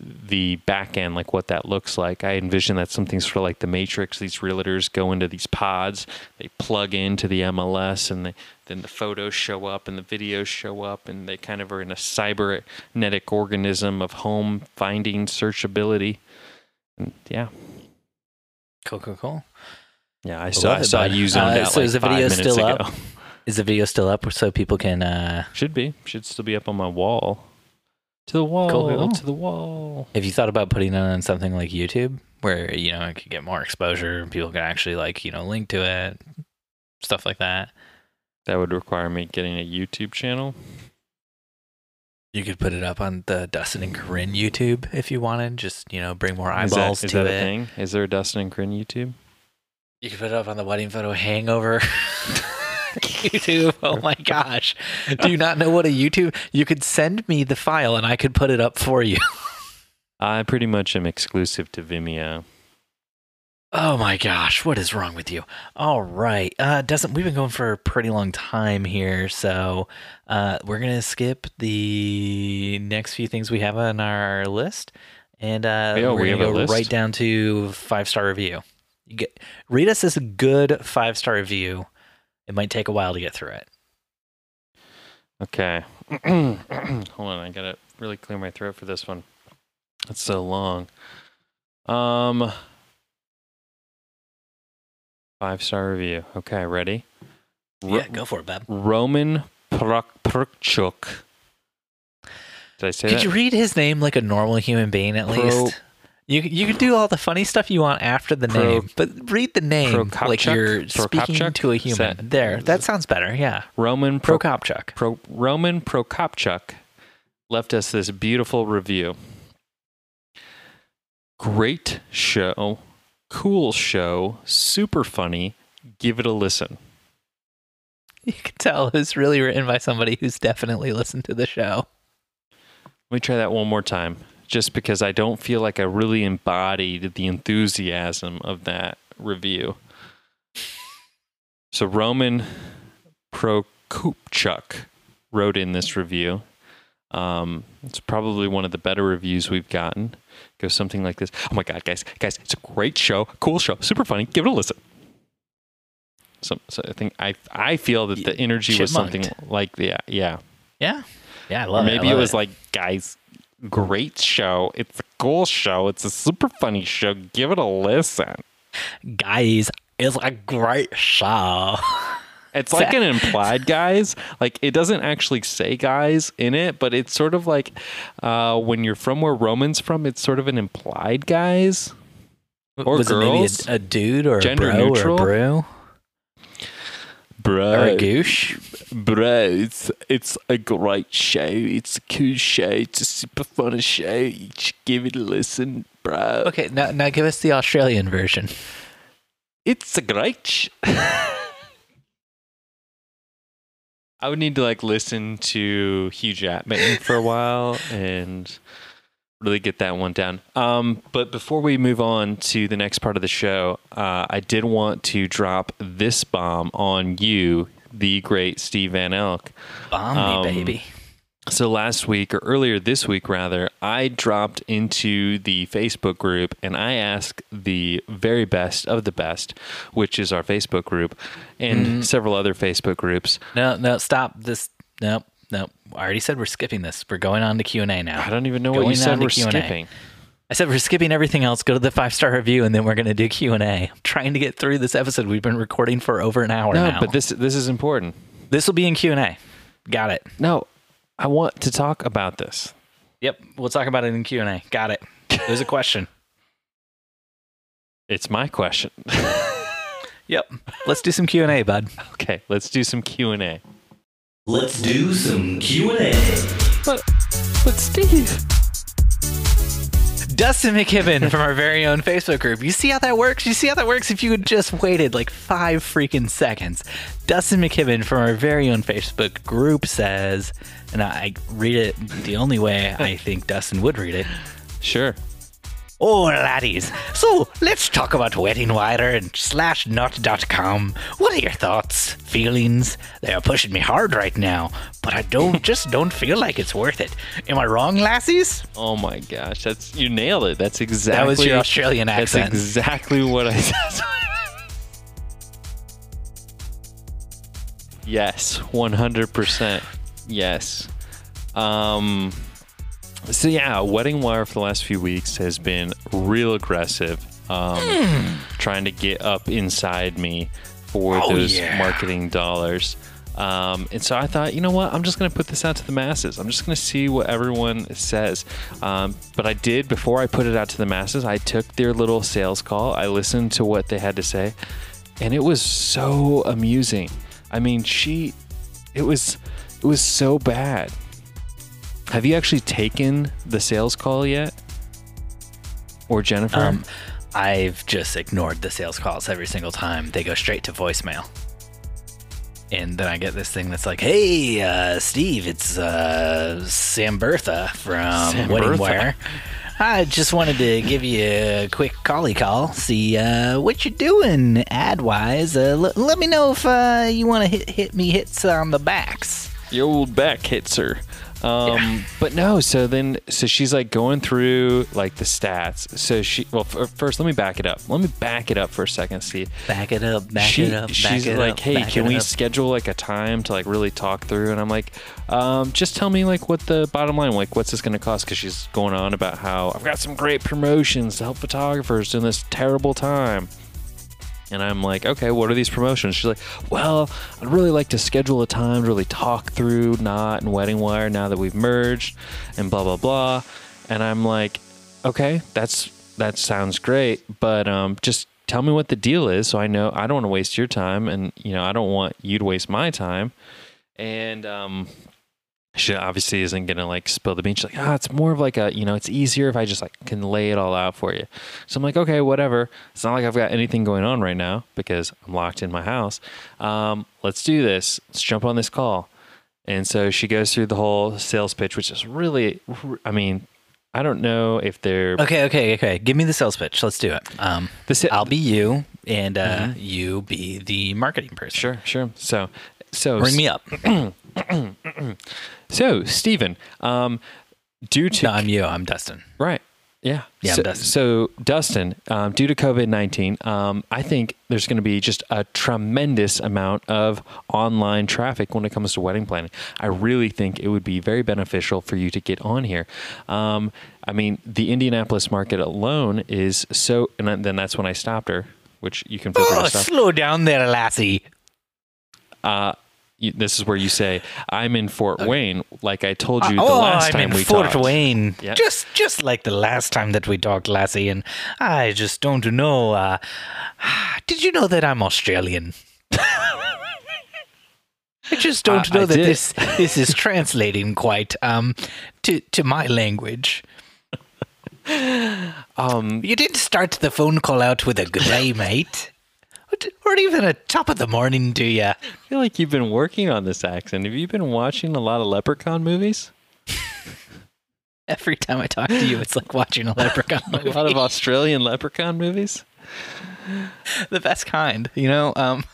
the back end, like what that looks like. I envision that something sort of like the Matrix. These realtors go into these pods, they plug into the MLS, and they, then the photos show up and the videos show up, and they kind of are in a cybernetic organism of home finding searchability. And yeah,
Cool, cool, cool.
yeah, I
I
saw, I
it,
saw
bud.
you zoned
Uh,
out
so
like
is the video still
ago.
up? Is the video still up so people can uh
Should be, should still be up on my wall. To the wall,
Cool, cool.
to the wall.
have you thought about putting it on something like YouTube where, you know, it could get more exposure and people can actually like, you know, link to it, stuff like that?
That would require me getting a YouTube channel.
You could put it up on the Dustin and Corinne YouTube if you wanted. Just, you know, bring more eyeballs
is
to
that
it.
a thing? Is there a Dustin and Corinne YouTube?
You could put it up on the wedding photo hangover. YouTube. Oh my gosh. Do you not know what a YouTube? You could send me the file and I could put it up for you.
I pretty much am exclusive to Vimeo.
Oh my gosh, what is wrong with you? All right. Uh doesn't we've been going for a pretty long time here, so uh we're going to skip the next few things we have on our list and uh
Oh,
we're
we
going to go right down to five-star review. You get read us this good five-star review. It might take a while to get through it.
Okay. Hold on, I gotta really clear my throat for this one. It's so long. Um five star review. Okay, ready? Ro-
Yeah, go for it, Bab.
Roman Prok Prokchuk. Did I say
Could
that?
you read his name like a normal human being at
Pro-
least? You you can do all the funny stuff you want after the
Pro-
name, but read the name like you're speaking
Prokopchuk?
to a human.
that-
there, that sounds better. Yeah,
Roman Pro-
Prokopchuk.
Pro- Roman Prokopchuk left us this beautiful review. Great show, cool show, super funny. Give it a listen.
You can tell it's really written by somebody who's definitely listened to the show.
Let me try that one more time, just because I don't feel like I really embodied the enthusiasm of that review. So Roman Prokopchuk wrote in this review. Um, it's probably one of the better reviews we've gotten. Goes something like this: Oh my god, guys, guys, it's a great show, cool show, super funny. Give it a listen. So, so I think I I feel that the energy was something like yeah, yeah.
Yeah, yeah, I
Or
love it.
Maybe it
love
was like, guys, great show. It's a cool show. It's a super funny show. Give it a listen.
guys, it's a great show.
It's like an implied guys. Like it doesn't actually say guys in it, but it's sort of like uh, when you're from where Roman's from, it's sort of an implied guys. Or
was
girls.
it maybe a, a dude or
Gender neutral.
or
Bro,
or a goosh?
bro, it's it's a great show. It's a cool show. It's a super fun show. You should give it a listen, bro.
Okay, now now give us the Australian version.
It's a great. Sh- I would need to like listen to Hugh Jackman for a while and really get that one down. Um, but before we move on to the next part of the show, uh, I did want to drop this bomb on you, the great Steve Van Elk.
Bomb me,
Um,
baby.
So last week, or earlier this week rather, I dropped into the Facebook group and I asked the very best of the best, which is our Facebook group, and
Mhm.
several other Facebook groups.
No, no, stop this. Nope, nope. I already said we're skipping this. We're going on to Q and A now.
I don't even know what you said we're
Q&A.
skipping.
I said we're skipping everything else. Go to the five star review, and then we're going to do Q and A. I'm trying to get through this episode. We've been recording for over an hour
No,
now.
but this this is important.
this will be in Q and A. Got it.
No, I want to talk about this.
Yep. We'll talk about it in Q and A. Got it. There's a question.
It's my question.
Yep. Let's do some Q and A, bud.
okay, let's do some Q and A.
Let's do some Q and A.
But, but Steve,
Dustin McKibben from our very own Facebook group. You see how that works? You see how that works if you had just waited like five freaking seconds. Dustin McKibben from our very own Facebook group says, and I read it the only way I think Dustin would read it.
sure.
Oh, laddies. So let's talk about Wedding Wire and slash knot.com. What are your thoughts, feelings? They are pushing me hard right now, but I don't just don't feel like it's worth it. Am I wrong, lassies?
Oh my gosh, that's you nailed it. That's exactly
That was your Australian accent.
That's exactly what I said. yes, one hundred percent. Yes. Um. So yeah, Wedding Wire for the last few weeks has been real aggressive, um,
Hmm.
trying to get up inside me for
Oh,
those
yeah.
marketing dollars. Um, and so I thought, you know what? I'm just going to put this out to the masses. I'm just going to see what everyone says. Um, but I did, before I put it out to the masses, I took their little sales call. I listened to what they had to say. And it was so amusing. I mean, she, it was, it was so bad. Have you actually taken the sales call yet? Or Jennifer?
Um, I've just ignored the sales calls every single time. They go straight to voicemail. And then I get this thing that's like, "Hey, uh, Steve, it's uh, Sam Bertha from
Sam
Wedding
Bertha.
Wire. I just wanted to give you a quick cally call, see uh, what you're doing ad wise. Uh, l- let me know if uh, you want to hit hit me hits on the backs.
the old back hits her. Um, but no, so then, so she's like going through like the stats. So she, well, f- first, let me back it up. Let me back it up for a second, Steve.
Back it up, back
she,
it up, back
she's
it
like,
up.
hey, can we
up."
schedule like a time to like really talk through? And I'm like, um, just tell me like what the bottom line, like what's this going to cost? Because she's going on about how I've got some great promotions to help photographers during this terrible time. And I'm like, okay, what are these promotions? She's like, well, I'd really like to schedule a time to really talk through Knot and Wedding Wire now that we've merged and blah, blah, blah. And I'm like, okay, that's that sounds great, but um, just tell me what the deal is so I know I don't want to waste your time and, you know, I don't want you to waste my time. And um, she obviously isn't gonna like spill the beans. She's like, ah, it's more of like a, you know, it's easier if I just like can lay it all out for you. So I'm like, okay, whatever. It's not like I've got anything going on right now because I'm locked in my house. Um, let's do this. Let's jump on this call. And so she goes through the whole sales pitch, which is really, I mean, I don't know if they're
Okay, okay, okay. Give me the sales pitch. Let's do it. Um,
the sa-
I'll be you, and uh, you be the marketing person.
sure, sure. So, so
Bring me up.
So, Stephen, um, due to
No, I'm you. I'm Dustin.
Right. Yeah.
Yeah, I'm
so,
Dustin.
So, Dustin, um, due to COVID 19, um, I think there's going to be just a tremendous amount of online traffic when it comes to wedding planning. I really think it would be very beneficial for you to get on here. Um, I mean, the Indianapolis market alone is so, and then that's when I stopped her, which you can
Oh, slow down there, lassie.
Uh, you, this is where you say, I'm in Fort Wayne, like I told you the
oh,
last
I'm
time
in
we
Fort
talked.
Wayne.
Yeah.
Just, just like the last time that we talked, lassie. And I just don't know. Uh, did you know that I'm Australian? I just don't
I-
know
I
that
did.
this this is translating quite um to to my language.
Um,
You didn't start the phone call out with a good day, mate. Or even a top of the morning, do ya?
I feel like you've been working on this accent. Have you been watching a lot of Leprechaun movies?
Every time I talk to you, it's like watching a leprechaun movie.
A lot of Australian Leprechaun movies?
the best kind, you know. Um,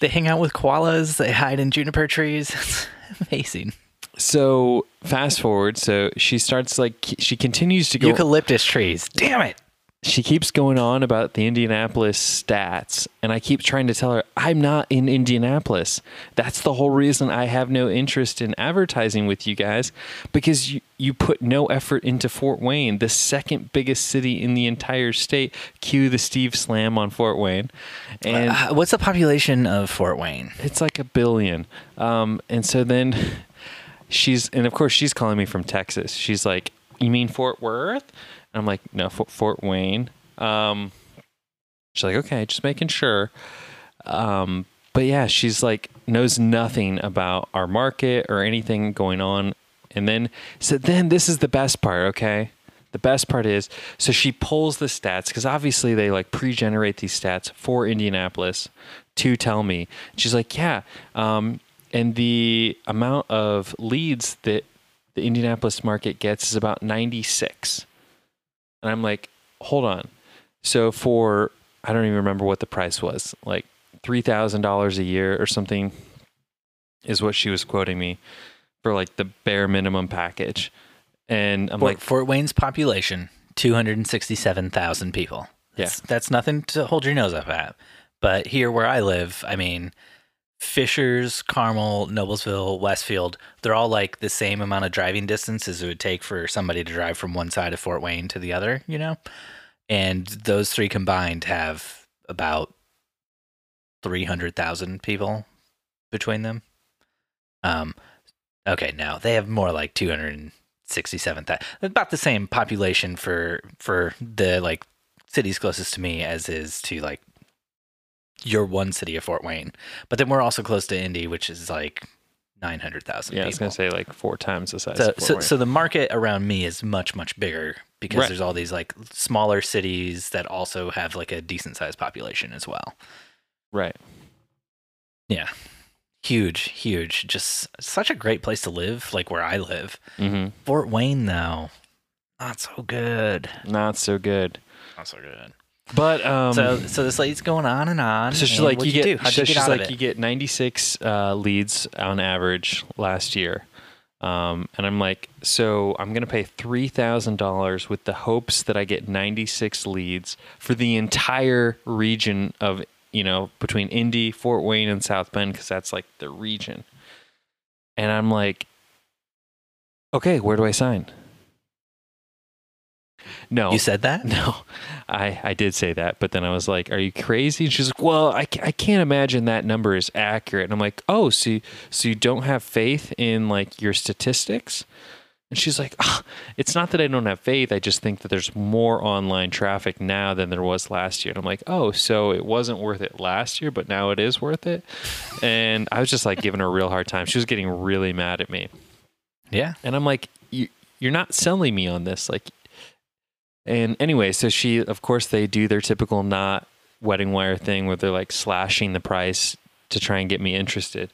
they hang out with koalas. They hide in juniper trees. It's amazing.
So fast forward. So she starts like she continues to go.
Eucalyptus trees. Damn it.
She keeps going on about the Indianapolis stats, and I keep trying to tell her I'm not in Indianapolis. That's the whole reason I have no interest in advertising with you guys because you, you put no effort into Fort Wayne, the second biggest city in the entire state. Cue the Steve Slam on Fort Wayne, and
Uh, what's the population of Fort Wayne?
it's like a billion. Um, and so then she's, and of course she's calling me from Texas. She's like, "You mean Fort Worth?" And I'm like, "No, Fort, Fort Wayne." Um, she's like, "Okay, just making sure." Um, but yeah, she's like knows nothing about our market or anything going on. And then so then this is the best part, okay? The best part is so she pulls the stats because obviously they like pre-generate these stats for Indianapolis to tell me. She's like, yeah, um, and the amount of leads that the Indianapolis market gets is about 96. And I'm like, hold on. So for I don't even remember what the price was, like three thousand dollars a year or something, is what she was quoting me for like the bare minimum package. And I'm
Fort,
like,
Fort Wayne's population, 267,000 people. That's, that's nothing to hold your nose up at. But here where I live, I mean, Fishers, Carmel, Noblesville, Westfield, they're all like the same amount of driving distance as it would take for somebody to drive from one side of Fort Wayne to the other, you know? And those three combined have about 300,000 people between them. Um, okay, now they have more like 267,000. About the same population for for the like cities closest to me as is to like your one city of Fort Wayne. But then we're also close to Indy, which is like 900,000
yeah, I
people.
was gonna say like four times the size.
So,
of Fort
so,
Wayne.
so the market around me is much much bigger because
Right.
there's all these like smaller cities that also have like a decent sized population as well.
right.
Yeah. Huge, huge. Just such a great place to live, like where I live.
hmm
Fort Wayne, though, not so good.
Not so good.
Not so good.
But um,
so, so this lady's going on and on.
So she's like, you get.
How'd
So
you
she's like, you get 96 uh, leads on average last year, um, and I'm like, so I'm gonna pay three thousand dollars with the hopes that I get 96 leads for the entire region of you know between Indy, Fort Wayne, and South Bend because that's like the region. And I'm like, okay, where do I sign? No,
You said that?
no, I, I did say that, but then I was like, "Are you crazy?" And she's like, "Well, I, I can't imagine that number is accurate." And I'm like, "Oh, so you, so you don't have faith in like your statistics?" And she's like, "Ah, "It's not that I don't have faith. I just think that there's more online traffic now than there was last year." And I'm like, "Oh, so it wasn't worth it last year, but now it is worth it." And I was just like giving her a real hard time. She was getting really mad at me.
Yeah.
And I'm like, you, you're not selling me on this. Like, and anyway, so she, of course, they do their typical Knot Wedding Wire thing where they're like slashing the price to try and get me interested.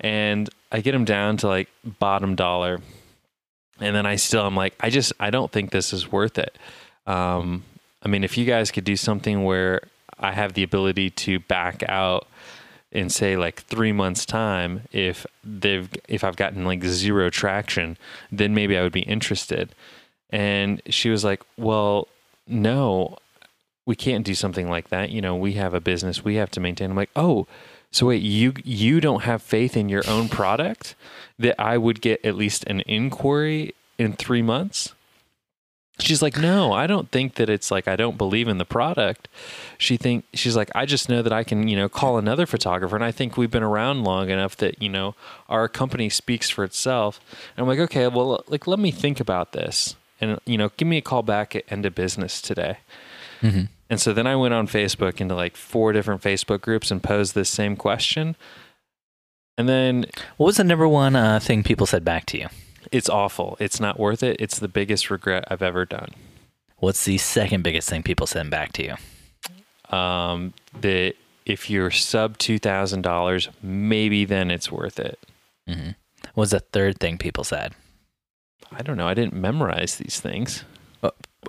And I get them down to like bottom dollar. And then I still, I'm like, I just, I don't think this is worth it. Um, I mean, if you guys could do something where I have the ability to back out in say like three months time if they've if i've gotten like zero traction then maybe i would be interested and she was like well no we can't do something like that. You know we have a business. We have to maintain. I'm like oh so wait you you don't have faith in your own product that i would get at least an inquiry in three months? She's like no i don't think that it's like i don't believe in the product. She think she's like i just know that i can you know call another photographer. And i think we've been around long enough that you know our company speaks for itself. And i'm like okay well like let me think about this and you know give me a call back at end of business today
Mm-hmm.
and so then i went on facebook into like four different facebook groups and posed this same question and then
What was the number one uh, thing people said back to you?
it's awful it's not worth it it's the biggest regret i've ever done
What's the second biggest thing people said back to you?
um, that if you're sub $2000 maybe then it's worth it
Mm-hmm. What was the third thing people said?
I don't know. I didn't memorize these things.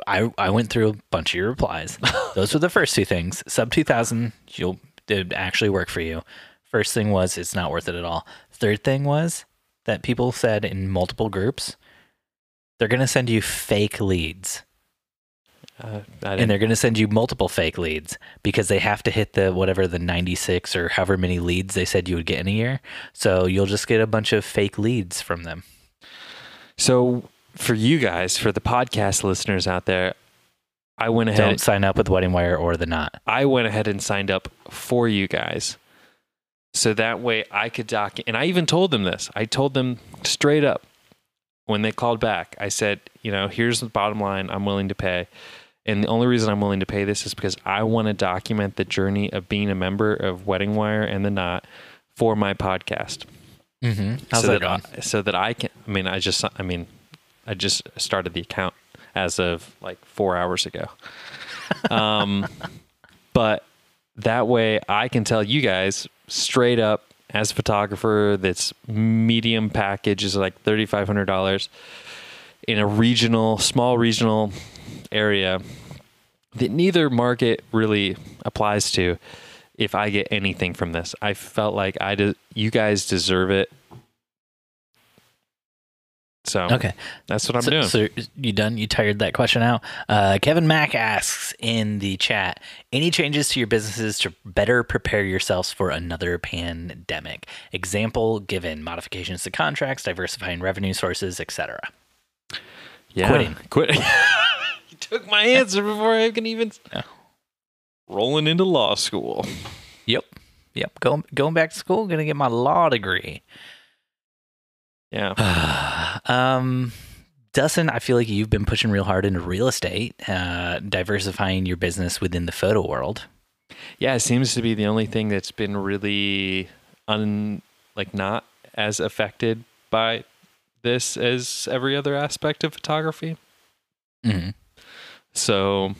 I I went through a bunch of your replies. Those were the first two things. Sub two thousand, you'll it actually work for you. First thing was it's not worth it at all. Third thing was that people said in multiple groups, they're gonna send you fake leads.
Uh,
And they're gonna send you multiple fake leads because they have to hit the whatever the ninety six or however many leads they said you would get in a year. So you'll just get a bunch of fake leads from them.
So for you guys, for the podcast listeners out there, I went ahead.
Don't sign up with Wedding Wire or the Knot.
I went ahead and signed up for you guys. So that way I could doc and I even told them this. I told them straight up when they called back. I said, you know, here's the bottom line I'm willing to pay. And the only reason I'm willing to pay this is because I want to document the journey of being a member of Wedding Wire and the Knot for my podcast.
Mm-hmm. How's
so
that
that
going?
I, so that I can I mean I just I mean I just started the account as of like 4 hours ago. Um but that way I can tell you guys straight up as a photographer that's medium package is like $3500 in a regional small regional area that neither market really applies to if I get anything from this. I felt like I de- you guys deserve it. So
Okay.
that's what I'm
so,
doing.
So you done? You tired that question out? Uh, Kevin Mack asks in the chat: Any changes to your businesses to better prepare yourselves for another pandemic? Example given: modifications to contracts, diversifying revenue sources, etc.
yeah.
quitting.
Quit. you took my answer before I can even
Yeah.
Rolling into law school.
Yep. Yep. Going going back to school. Gonna get my law degree.
Yeah.
um, Dustin, I feel like you've been pushing real hard into real estate, uh, diversifying your business within the photo world.
Yeah, it seems to be the only thing that's been really un like not as affected by this as every other aspect of photography.
Mm-hmm.
So,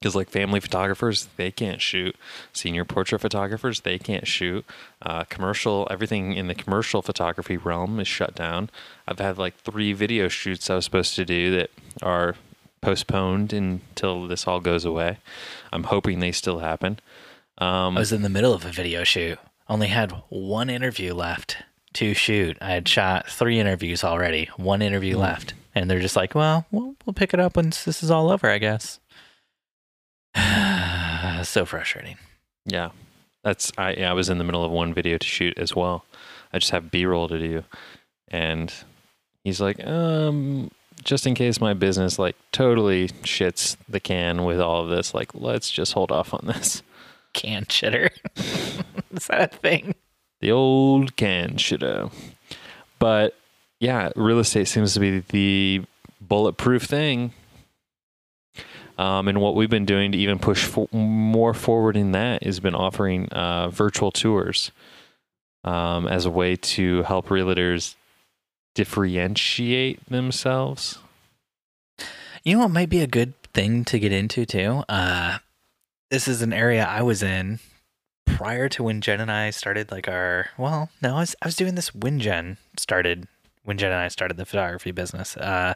because like family photographers, they can't shoot. Senior portrait photographers, they can't shoot. Uh, commercial, everything in the commercial photography realm is shut down. I've had like three video shoots I was supposed to do that are postponed until this all goes away. I'm hoping they still happen. Um,
I was in the middle of a video shoot. Only had one interview left to shoot. I had shot three interviews already. One interview
Hmm.
left, and they're just like, "Well, we'll we'll pick it up once this is all over, I guess." so frustrating.
Yeah, that's I. Yeah, I was in the middle of one video to shoot as well. I just have B roll to do, and he's like, um, just in case my business like totally shits the can with all of this, like let's just hold off on this.
Can shitter. is that a thing?
The old can shitter. But yeah, real estate seems to be the bulletproof thing. Um, and what we've been doing to even push for, more forward in that has been offering uh, virtual tours um, as a way to help realtors differentiate themselves.
You know what might be a good thing to get into too? Uh, this is an area I was in prior to when Jen and I started like our well, no, I was I was doing this when Jen started when Jen and I started the photography business. Uh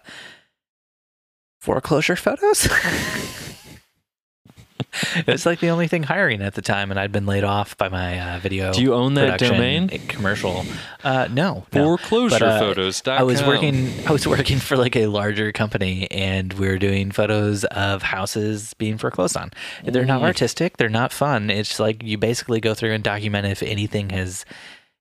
foreclosure photos. it was like the only thing hiring at the time, and I'd been laid off by my uh, video.
Do you own that domain?
commercial? Uh, no, no.
Foreclosurephotos.com.
I was working. I was working for like a larger company, and we were doing photos of houses being foreclosed on. They're not artistic. They're not fun. It's like you basically go through and document if anything has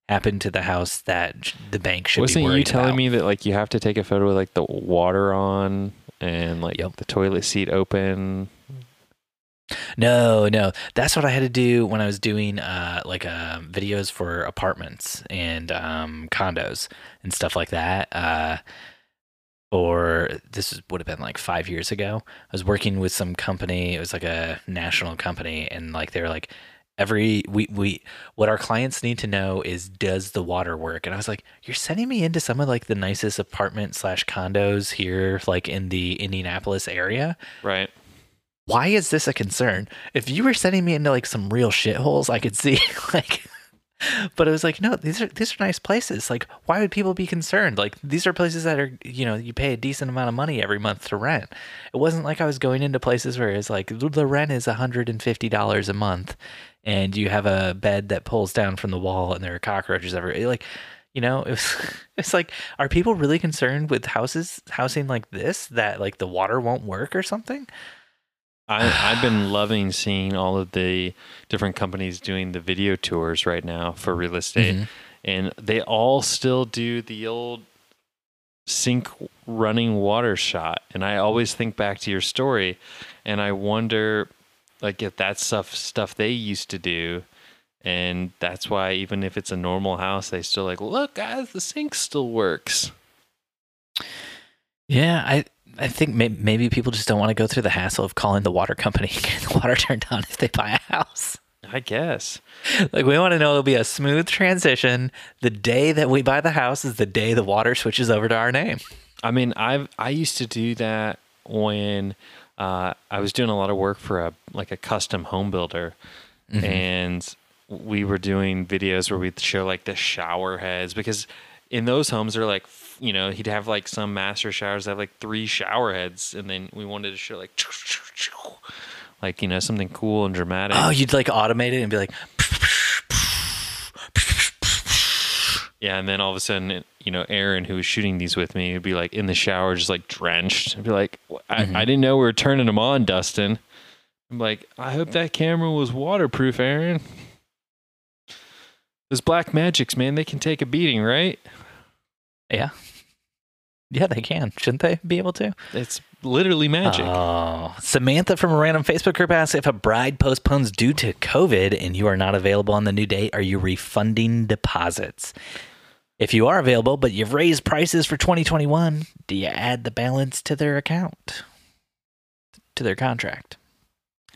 happened to the house that the bank should be
Wasn't you telling
about.
me that like you have to take a photo with like the water on and like
Yep.
the toilet seat open?
No, no, that's what I had to do when I was doing uh, like uh, videos for apartments and um, condos and stuff like that. Uh, or this would have been like five years ago. I was working with some company. It was like a national company, and like they were like, every we we what our clients need to know is does the water work? And I was like, you're sending me into some of like the nicest apartment slash condos here, like in the Indianapolis area
Right.
why is this a concern? If you were sending me into like some real shitholes, I could see like but it was like, no, these are these are nice places. Like, why would people be concerned? Like these are places that are you know, you pay a decent amount of money every month to rent. It wasn't like I was going into places where it's like the rent is hundred and fifty dollars a month and you have a bed that pulls down from the wall and there are cockroaches everywhere. Like you know, it was it's like, are people really concerned with houses housing like this that like the water won't work or something?
I, I've been loving seeing all of the different companies doing the video tours right now for real estate,
Mhm.
and they all still do the old sink running water shot, and I always think back to your story, and I wonder, like, if that's stuff stuff they used to do, and that's why even if it's a normal house, they still like, look, guys, the sink still works.
Yeah, I I think may- maybe people just don't want to go through the hassle of calling the water company and getting the water turned on if they buy a house.
I guess.
Like we want to know it'll be a smooth transition. The day that we buy the house is the day the water switches over to our name.
I mean, I've I used to do that when uh, I was doing a lot of work for a like a custom home builder, and we were doing videos where we'd show like the shower heads because in those homes they're like you know he'd have like some master showers that have like three shower heads, and then we wanted to show like like you know something cool and dramatic.
Oh, you'd like automate it and be like,
Yeah, and then all of a sudden, you know, Aaron, who was shooting these with me, would be like in the shower, just like drenched. I'd be like, "Wh- I, mm-hmm. I didn't know we were turning them on, Dustin. I'm like, I hope that camera was waterproof, Aaron. Those Blackmagics, man, they can take a beating, right?
yeah, yeah, they can, shouldn't they be able to?
It's literally magic.
Oh, Samantha from a random Facebook group asks if a bride postpones due to COVID and you are not available on the new date, are you refunding deposits? If you are available, but you've raised prices for 2021, do you add the balance to their account, to their contract? Uh,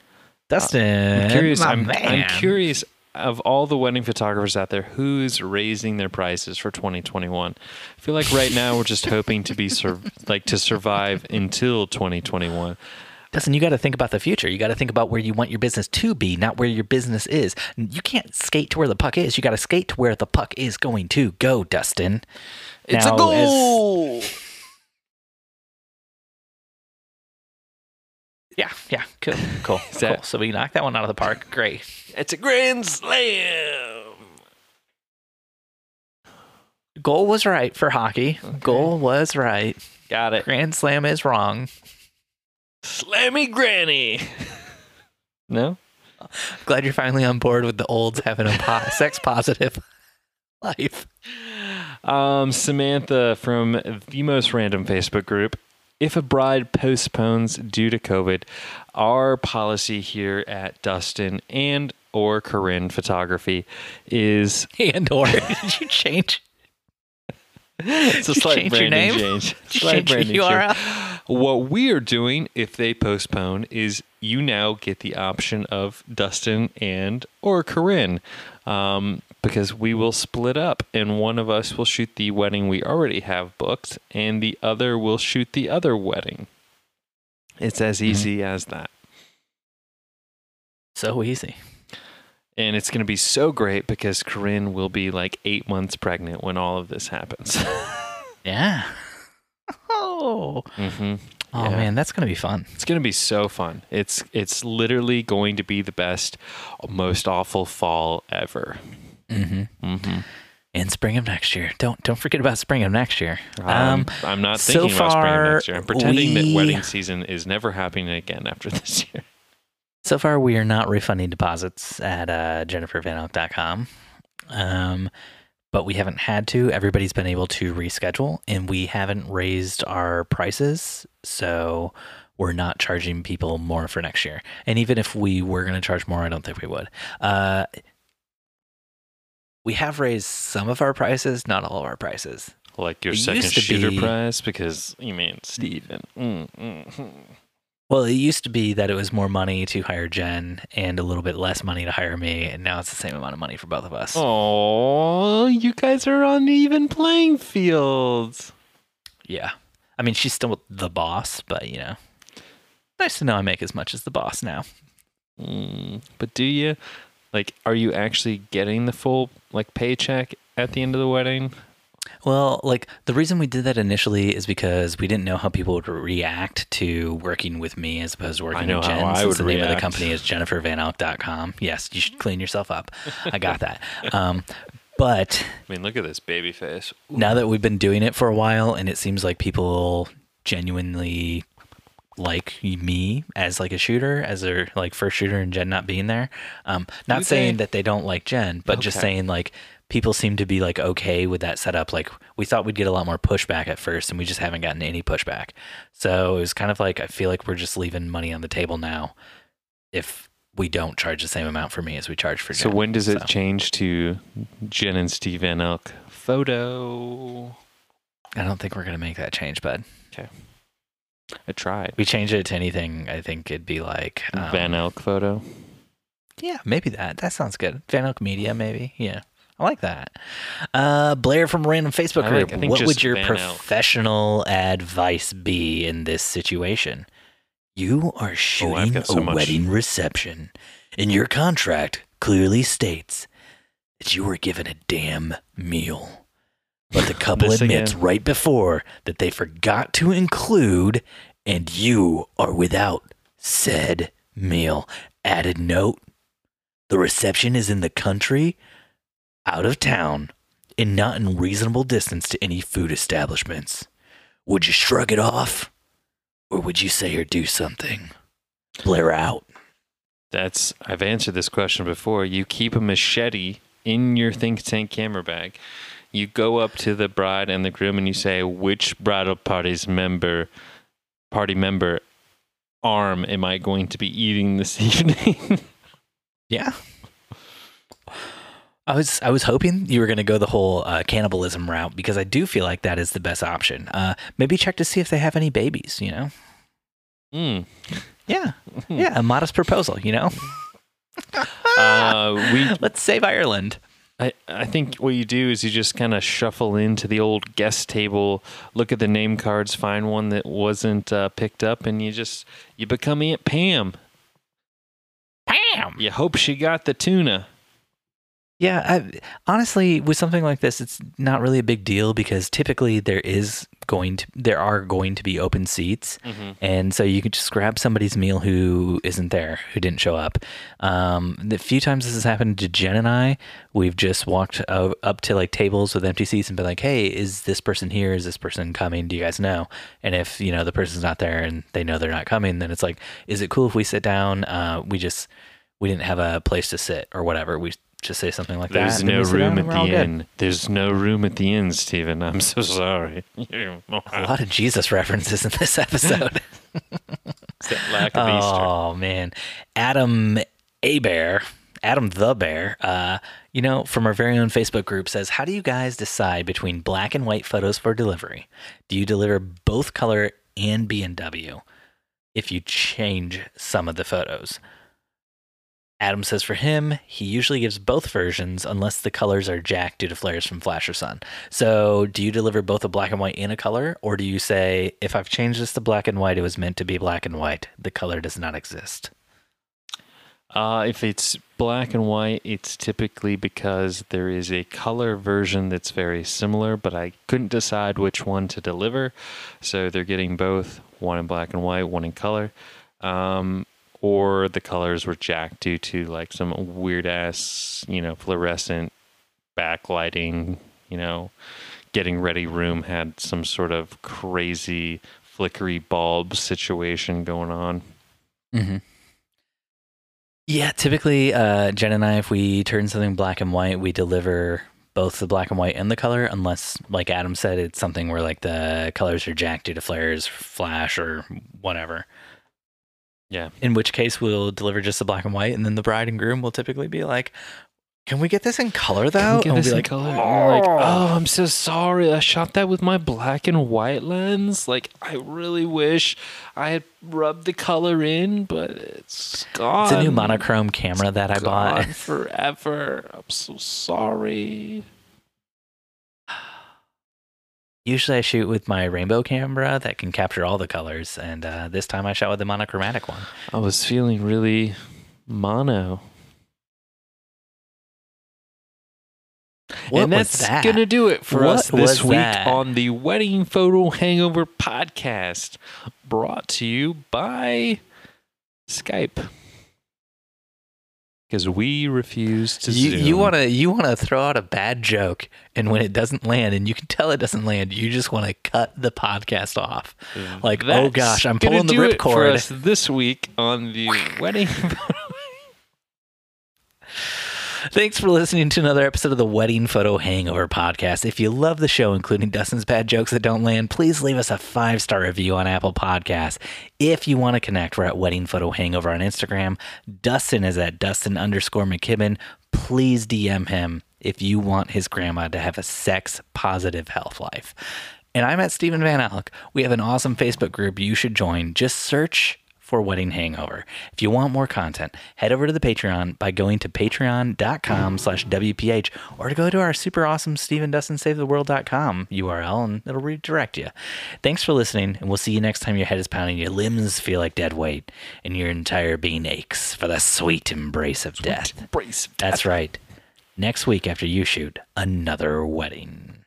Dustin,
I'm curious. I'm, I'm curious of all the wedding photographers out there, who's raising their prices for 2021? I feel like right now we're just hoping to be sur- like to survive until 2021.
Dustin, you got to think about the future. You got to think about where you want your business to be, not where your business is. You can't skate to where the puck is. You got to skate to where the puck is going to go, Dustin.
It's
Now,
a goal.
Yeah, cool, cool,
that-
cool. So we knocked that one out of the park. Great.
It's a grand slam.
Goal was right for hockey. Goal was right.
Got it.
Grand slam is wrong.
Slammy granny. no?
Glad you're finally on board with the olds having a po- sex positive life.
Um, Samantha from the most random Facebook group. If a bride postpones due to COVID, our policy here at Dustin and or Corinne Photography is
And or did you change?
it's a slight
change your
branding change. Slight
change
branding
your
change. What we are doing, if they postpone, is you now get the option of Dustin and or Corinne, um, because we will split up, and one of us will shoot the wedding we already have booked, and the other will shoot the other wedding. It's as easy as that,
So easy.
and it's going to be so great because Corinne will be like eight months pregnant when all of this happens.
Yeah. Oh.
hmm
Oh
Yeah.
man, that's gonna be fun.
It's gonna be so fun. It's it's literally going to be the best, most awful fall ever.
Mm-hmm.
Mm-hmm.
In spring of next year. Don't don't forget about spring of next year.
Um, I'm not
so
thinking about spring of next year. I'm pretending
we-
that wedding season is never happening again after this year.
So far, we are not refunding deposits at uh, jennifervanelk.com. Um, but we haven't had to. Everybody's been able to reschedule, and we haven't raised our prices. So we're not charging people more for next year. And even if we were going to charge more, I don't think we would. Uh, we have raised some of our prices, not all of our prices.
Like your
It
second shooter
be-
prize, because you mean Steven. Mm, mm, mm.
Well, it used to be that it was more money to hire Jen and a little bit less money to hire me, and now it's the same amount of money for both of us.
Oh, you guys are on even playing fields.
Yeah. I mean, she's still the boss, but you know, nice to know I make as much as the boss now.
Mm, but do you? Like, are you actually getting the full like paycheck at the end of the wedding?
Well, like the reason we did that initially is because we didn't know how people would react to working with me as opposed to working
know
with
how
Jen.
I
since
would
the name of the
react.
company is jennifervanelk.com. Yes, you should clean yourself up. I got that. Um, but
I mean, look at this baby face.
now that we've been doing it for a while and it seems like people genuinely like me as like a shooter, as their like first shooter and Jen not being there. Um, not saying that they don't like Jen, but just saying like people seem to be like okay with that setup. Like we thought we'd get a lot more pushback at first, and we just haven't gotten any pushback. So it was kind of like I feel like we're just leaving money on the table now if we don't charge the same amount for me as we charge for
So when does it
So-
change to Jen and Steve Van Elk photo?
I don't think we're gonna make that change, bud. Okay.
I tried.
We change it to anything. I think it'd be like um,
Van Elk photo.
Yeah, maybe that. That sounds good. Van Elk Media, maybe. Yeah. I like that. Uh, Blair from random Facebook
I
group.
like- I think
what would your professional advice be in this situation? You are shooting
got
a
much.
wedding reception, and your contract clearly states that you were given a damn meal. But the couple admits
again.
right before that they forgot to include, and you are without said meal. Added note the reception is in the country, out of town, and not in reasonable distance to any food establishments. Would you shrug it off? Or would you say or do something? Blair out.
That's I've answered this question before. You keep a machete in your think tank camera bag. You go up to the bride and the groom and you say, "Which bridal party's member, party member, arm am I going to be eating this evening?"
Yeah. I was I was hoping you were going to go the whole uh, cannibalism route because I do feel like that is the best option. Uh, maybe check to see if they have any babies. You know.
mm.
Yeah. Yeah. A modest proposal. You know.
uh, we
Let's save Ireland.
I, I think what you do is you just kind of shuffle into the old guest table, look at the name cards, find one that wasn't uh, picked up, and you just you become Aunt Pam.
Pam.
You hope she got the tuna.
Yeah, I, honestly, with something like this, it's not really a big deal because typically there is going to there are going to be open seats, and so you can just grab somebody's meal who isn't there, who didn't show up. Um, the few times this has happened to Jen and I, we've just walked uh, up to like tables with empty seats and been like, "Hey, is this person here? Is this person coming? Do you guys know?" And if you know the person's not there and they know they're not coming, then it's like, "Is it cool if we sit down? Uh, we just we didn't have a place to sit or whatever. We just say something like
There's
that. There's
no room at the
end. good.
There's no room at the end, Stephen. I'm so sorry.
A lot of Jesus references in this episode.
Of Easter.
oh man, Adam A Bear, Adam the Bear. Uh, you know, from our very own Facebook group says, "How do you guys decide between black and white photos for delivery? Do you deliver both color and B and W? If you change some of the photos." Adam says for him, he usually gives both versions unless the colors are jacked due to flares from flash or sun. So, do you deliver both a black and white and a color, or do you say, if I've changed this to black and white, it was meant to be black and white? The color does not exist.
Uh, if it's black and white, it's typically because there is a color version that's very similar, but I couldn't decide which one to deliver. So they're getting both one in black and white, one in color. Um, or the colors were jacked due to like some weird ass, you know, fluorescent backlighting, you know, getting ready room had some sort of crazy flickery bulb situation going on.
Mm-hmm. Yeah, typically, uh, Jen and I, if we turn something black and white, we deliver both the black and white and the color, unless, like Adam said, it's something where like the colors are jacked due to flares, flash, or whatever.
Yeah.
In which case, we'll deliver just the black and white, and then the bride and groom will typically be like, "Can we get this in color, though?"
Can we get
and we'll
this
be
in
like,
color? And you're like, oh. oh, I'm so sorry. I shot that with my black and white lens. Like, I really wish I had rubbed the color in, but it's gone.
It's a new monochrome camera that I bought.
Forever. I'm so sorry.
Usually, I shoot with my rainbow camera that can capture all the colors, and uh, this time I shot with the monochromatic one.
I was feeling really mono.
What
and that's
that?
gonna do it for us this week
that?
on the Wedding Photo Hangover podcast, brought to you by Skype. Because we refuse to
You,
zoom.
you want to you want to throw out a bad joke, and when it doesn't land, and you can tell it doesn't land, you just want to cut the podcast off. Like, oh gosh, I'm pulling the
do it for
ripcord.
us this week on the wedding.
Thanks for listening to another episode of the Wedding Photo Hangover podcast. If you love the show, including Dustin's bad jokes that don't land, please leave us a five star review on Apple Podcasts. If you want to connect, we're at Wedding Photo Hangover on Instagram. Dustin is at Dustin underscore McKibben. Please DM him if you want his grandma to have a sex positive health life. And I'm at Stephen Van Elk. We have an awesome Facebook group you should join. Just search for Wedding Hangover. If you want more content, head over to the Patreon by going to patreon.com slash WPH or to go to our super awesome Stephen Dustin Save the World.com URL and it'll redirect you. Thanks for listening, and we'll see you next time your head is pounding, your limbs feel like dead weight, and your entire being aches for the sweet embrace of death.
Brace.
That's right. Next week after you shoot, another wedding.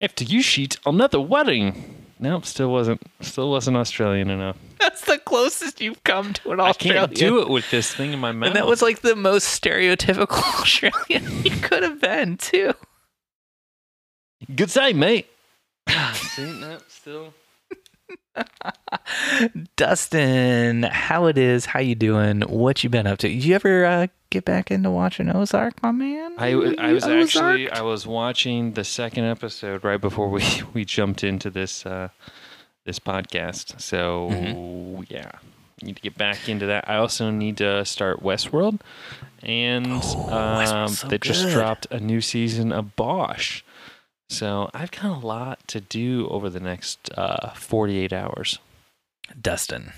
After you shoot another wedding. Nope, still wasn't. Still wasn't Australian enough.
That's the closest you've come to an Australian.
I can't do it with this thing in my mouth.
And that was like the most stereotypical Australian you could have been, too.
good say, mate. See, no, still.
Dustin, how it is? How you doing? What you been up to? You ever uh, get back into watching Ozark, my man?
I was
Ozark?
actually I was watching the second episode right before we we jumped into this uh, this podcast. So
Mm-hmm.
yeah, need to get back into that. I also need to start Westworld, and
Oh,
um,
so
they just dropped a new season of Bosch. So I've got a lot to do over the next uh, 48 hours.
Dustin.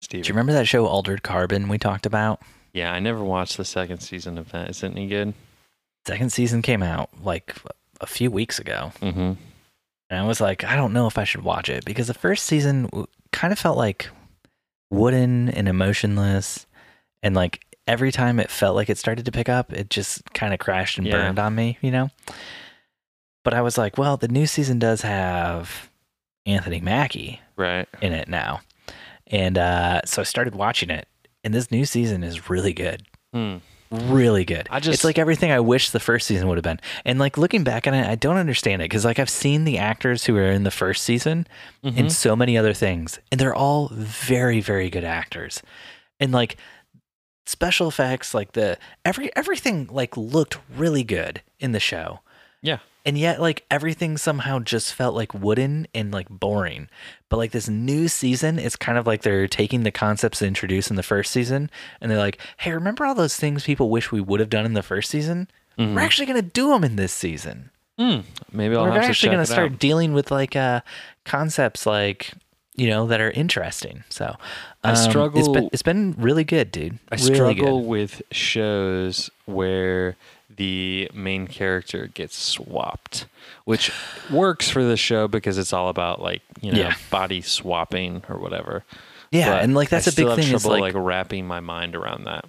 Steve,
Do you remember that show Altered Carbon we talked about?
yeah, I never watched the second season of that. Is it any good?
Second season came out like a few weeks ago.
Mm-hmm.
And I was like, I don't know if I should watch it because the first season kind of felt like wooden and emotionless. And like every time it felt like it started to pick up, it just kind of crashed and
Yeah.
burned on me, you know? But I was like, well, the new season does have Anthony Mackie
Right.
in it now. And uh, so I started watching it. And this new season is really good.
Hmm.
Really good.
I just-
it's like everything I wish the first season would have been. And like looking back on it, I don't understand it because like I've seen the actors who are in the first season
Mhm.
in so many other things, and they're all very, very good actors. And like special effects, like the every everything like looked really good in the show.
Yeah.
And yet, like everything somehow just felt like wooden and like boring. But like this new season, it's kind of like they're taking the concepts introduced in the first season, and they're like, "Hey, remember all those things people wish we would have done in the first season?
Mhm.
We're actually gonna do them in this season.
Hmm. Maybe I'll
We're
have
actually gonna start
out.
dealing with like uh concepts like." You know that are interesting. So
I
um, It's
struggle-
been, it's been really good, dude.
I
really
struggle
good.
with shows where the main character gets swapped, which works for the show because it's all about like you know
Yeah.
body swapping or whatever.
Yeah,
But
and like that's
I
a big thing. Is
trouble
like,
like wrapping my mind around that.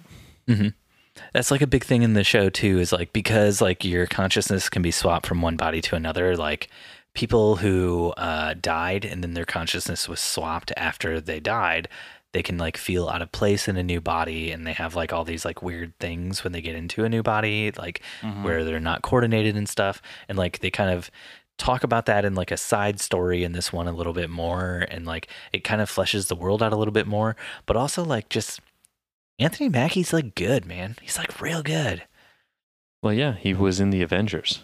that's like a big thing in the show too. Is like because like your consciousness can be swapped from one body to another. Like people who uh, died and then their consciousness was swapped after they died, they can like feel out of place in a new body, and they have like all these like weird things when they get into a new body, like mm-hmm. where they're not coordinated and stuff, and like they kind of talk about that in like a side story in this one a little bit more and like it kind of fleshes the world out a little bit more but also like just Anthony Mackie's like good, man. He's like real good.
Well, yeah, he was in the Avengers.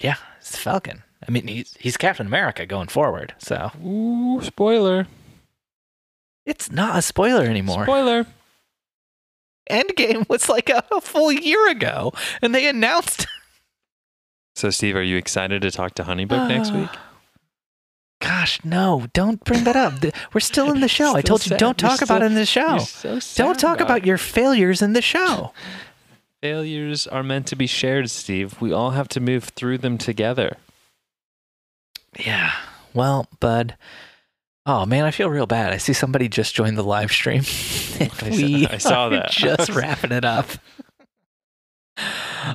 Yeah, it's Falcon. I mean, he's he's Captain America going forward, so
Ooh, spoiler!
It's not a spoiler anymore.
Spoiler!
Endgame was like a, a full year ago, and they announced
So, Steve, are you excited to talk to Honeybook next week?
Gosh, no! Don't bring that up. We're still in the show. I
Still
told you
sad.
don't
You're
talk about
so-
it in the show.
So
Don't talk about
it.
your failures in the show.
failures are meant to be shared, Steve. We all have to move through them together.
Yeah. Well, bud. Oh man, I feel real bad. I see somebody just joined the live stream. And
I saw-
we
I saw that.
Just wrapping it up.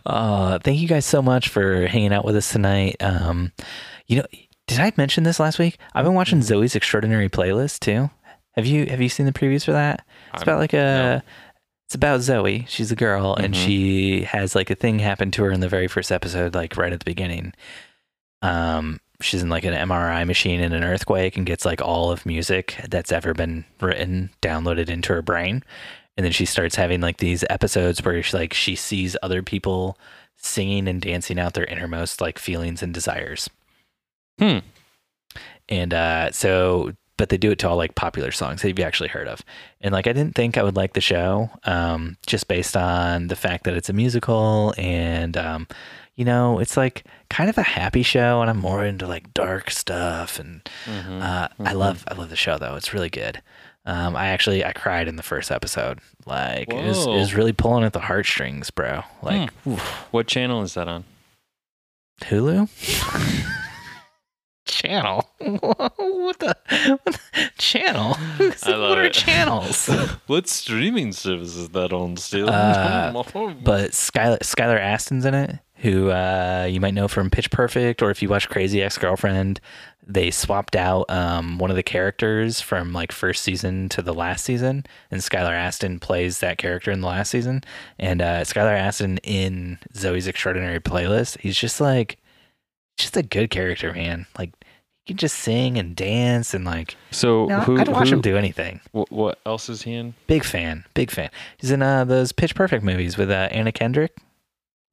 Uh, thank you guys so much for hanging out with us tonight. Um, you know, did I mention this last week? I've been watching
Mm-hmm.
Zoey's Extraordinary Playlist too. Have you Have you seen the previews for that? It's
I'm-
about like a it's about Zoe. She's a girl, and
Mhm.
she has like a thing happen to her in the very first episode, like right at the beginning. Um, she's in like an MRI machine in an earthquake and gets like all of music that's ever been written downloaded into her brain, and then she starts having like these episodes where she like she sees other people singing and dancing out their innermost like feelings and desires.
Hmm.
And uh, so, but they do it to all like popular songs that you've actually heard of. And like, I didn't think I would like the show, um, just based on the fact that it's a musical and, um, you know, it's like kind of a happy show, and I'm more into like dark stuff. And
Mhm.
uh, I love, I love the show though. It's really good. Um, I actually I cried in the first episode. Like it was, it was really pulling at the heartstrings, bro. Like oof.
What channel is that on?
Hulu? channel? what the, what the channel?
I love
what are
it.
channels?
what streaming service is that on still?
Uh, but Skylar, Skylar Astin's in it, who uh, you might know from Pitch Perfect, or if you watch Crazy Ex Girlfriend, they swapped out um, one of the characters from like first season to the last season, and Skylar Astin plays that character in the last season. And uh, Skylar Astin in Zoey's Extraordinary Playlist, he's just like, just a good character, man. Like he can just sing and dance and like.
so
No,
who,
I'd watch
who-
him do anything.
What, what else is he in?
Big fan, big fan. He's in uh, those Pitch Perfect movies with uh, Anna Kendrick.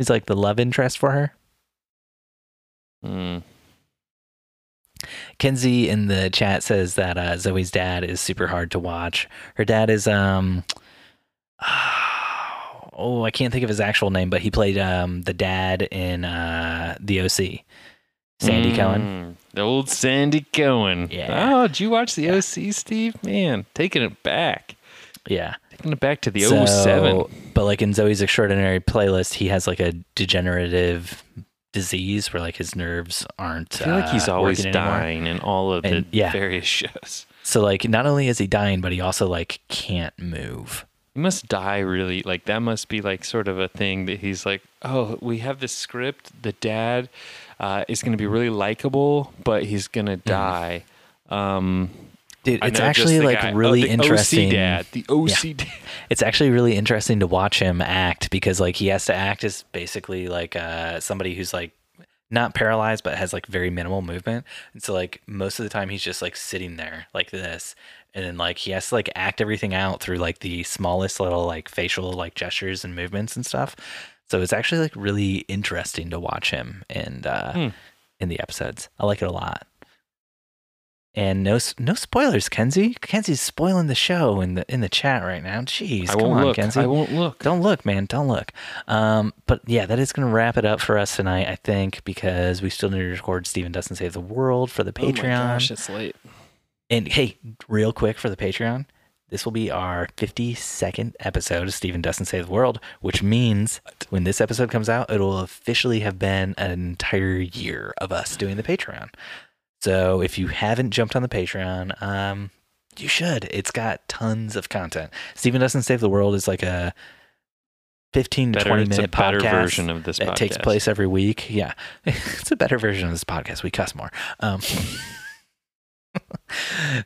He's like the love interest for her.
Hmm.
Kenzie in the chat says that uh, Zoey's dad is super hard to watch. Her dad is um oh I can't think of his actual name, but he played um the dad in uh the OC. Sandy Cohen.
Mm, The old Sandy Cohen.
Yeah.
Oh, did you watch the
Yeah.
OC, Steve? Man, taking it back.
Yeah.
Taking it back to the
So,
07.
But like in Zoey's extraordinary playlist, he has like a degenerative disease where like his nerves aren't.
I feel like he's
uh,
always
working anymore.
dying in all of
And-
the
yeah.
various shows.
So like not only is he dying, but he also like can't move.
He must die really. Like, that must be like sort of a thing that he's like, oh, we have this script. The dad uh, is going to be really likable, but he's going to die. Um,
Dude, it's actually like
guy. Oh,
really
the
interesting.
OC dad. The OC dad.
It's actually really interesting to watch him act because like he has to act as basically like uh somebody who's like not paralyzed but has like very minimal movement. And so like most of the time he's just like sitting there like this. And then like he has to like act everything out through like the smallest little like facial like gestures and movements and stuff. So it's actually like really interesting to watch him and uh
Hmm.
in the episodes. I like it a lot. And no no spoilers, Kenzie. Kenzie's spoiling the show in the in the chat right now. Jeez,
I
come on,
look.
Kenzie.
I won't look.
Don't look, man. Don't look. Um, but yeah, that is going to wrap it up for us tonight, I think, because we still need to record Steven Doesn't Save the World for the Patreon.
Oh my gosh, it's late.
And hey, real quick for the Patreon, this will be our 52nd episode of Steven Doesn't Save the World, which means when this episode comes out, it'll officially have been an entire year of us doing the Patreon. So if you haven't jumped on the Patreon, um, you should. It's got tons of content. Steven Doesn't Save the World is like a 15 to
Better,
20
it's a
minute
better
podcast
version of this
that
podcast.
takes place every week. Yeah, it's a better version of this podcast. We cuss more. Um,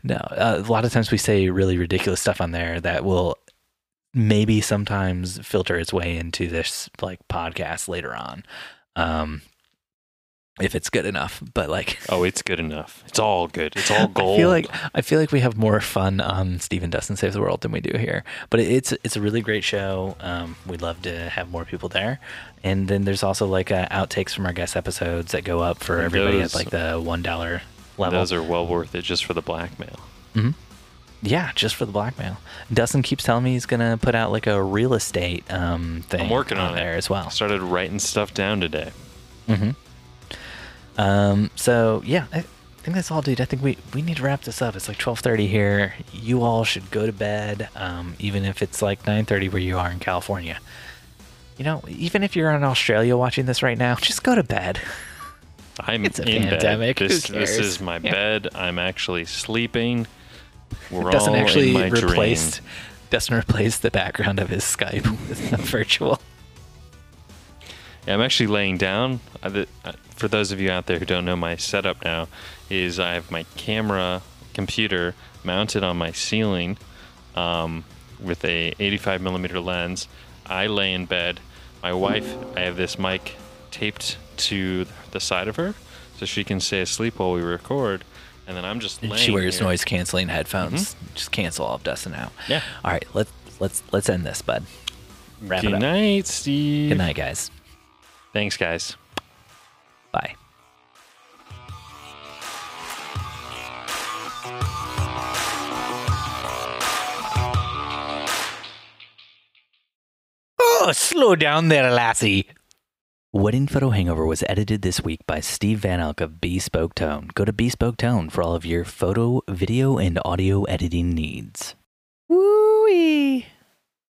no, uh, a lot of times we say really ridiculous stuff on there that will maybe sometimes filter its way into this like podcast later on, um, if it's good enough. But like,
Oh, it's good enough. It's all good. It's all gold.
I feel like I feel like we have more fun on Steven Dustin Saves the World than we do here. But it's it's a really great show. Um, we'd love to have more people there. And then there's also like uh, outtakes from our guest episodes that go up for
And
everybody
those-
at like the one dollar level.
those are well worth it just for the blackmail.
yeah, just for the blackmail. Dustin keeps telling me he's gonna put out like a real estate um thing.
I'm working on, it
there as well.
Started writing stuff down today.
Mm-hmm. Um. So yeah, I think that's all, dude. I think we we need to wrap this up. It's like twelve thirty here. You all should go to bed. Um. Even if it's like nine thirty where you are in California. You know, even if you're in Australia watching this right now, just go to bed.
I'm
It's a
in
pandemic.
bed. This, this is my
Yeah.
bed. I'm actually sleeping. We're
Doesn't
all
actually
in my
replace.
dream.
Doesn't replace the background of his Skype with a virtual.
Yeah, I'm actually laying down. Uh, uh, For those of you out there who don't know, my setup now is I have my camera computer mounted on my ceiling, um, with a 85 millimeter lens. I lay in bed. My wife, I have this mic taped to the side of her, so she can stay asleep while we record. And then I'm just laying.
She wears
here.
noise canceling headphones. Just cancel all of Dustin out.
Yeah.
All right, let's let's let's end this, bud. Wrap
Good night, Steve.
Good night, guys.
Thanks, guys.
Bye. Oh, slow down there, lassie. Wedding Photo Hangover was edited this week by Steve Van Elk of Bespoke Tone. Go to Bespoke Tone for all of your photo, video, and audio editing needs. Woo-wee.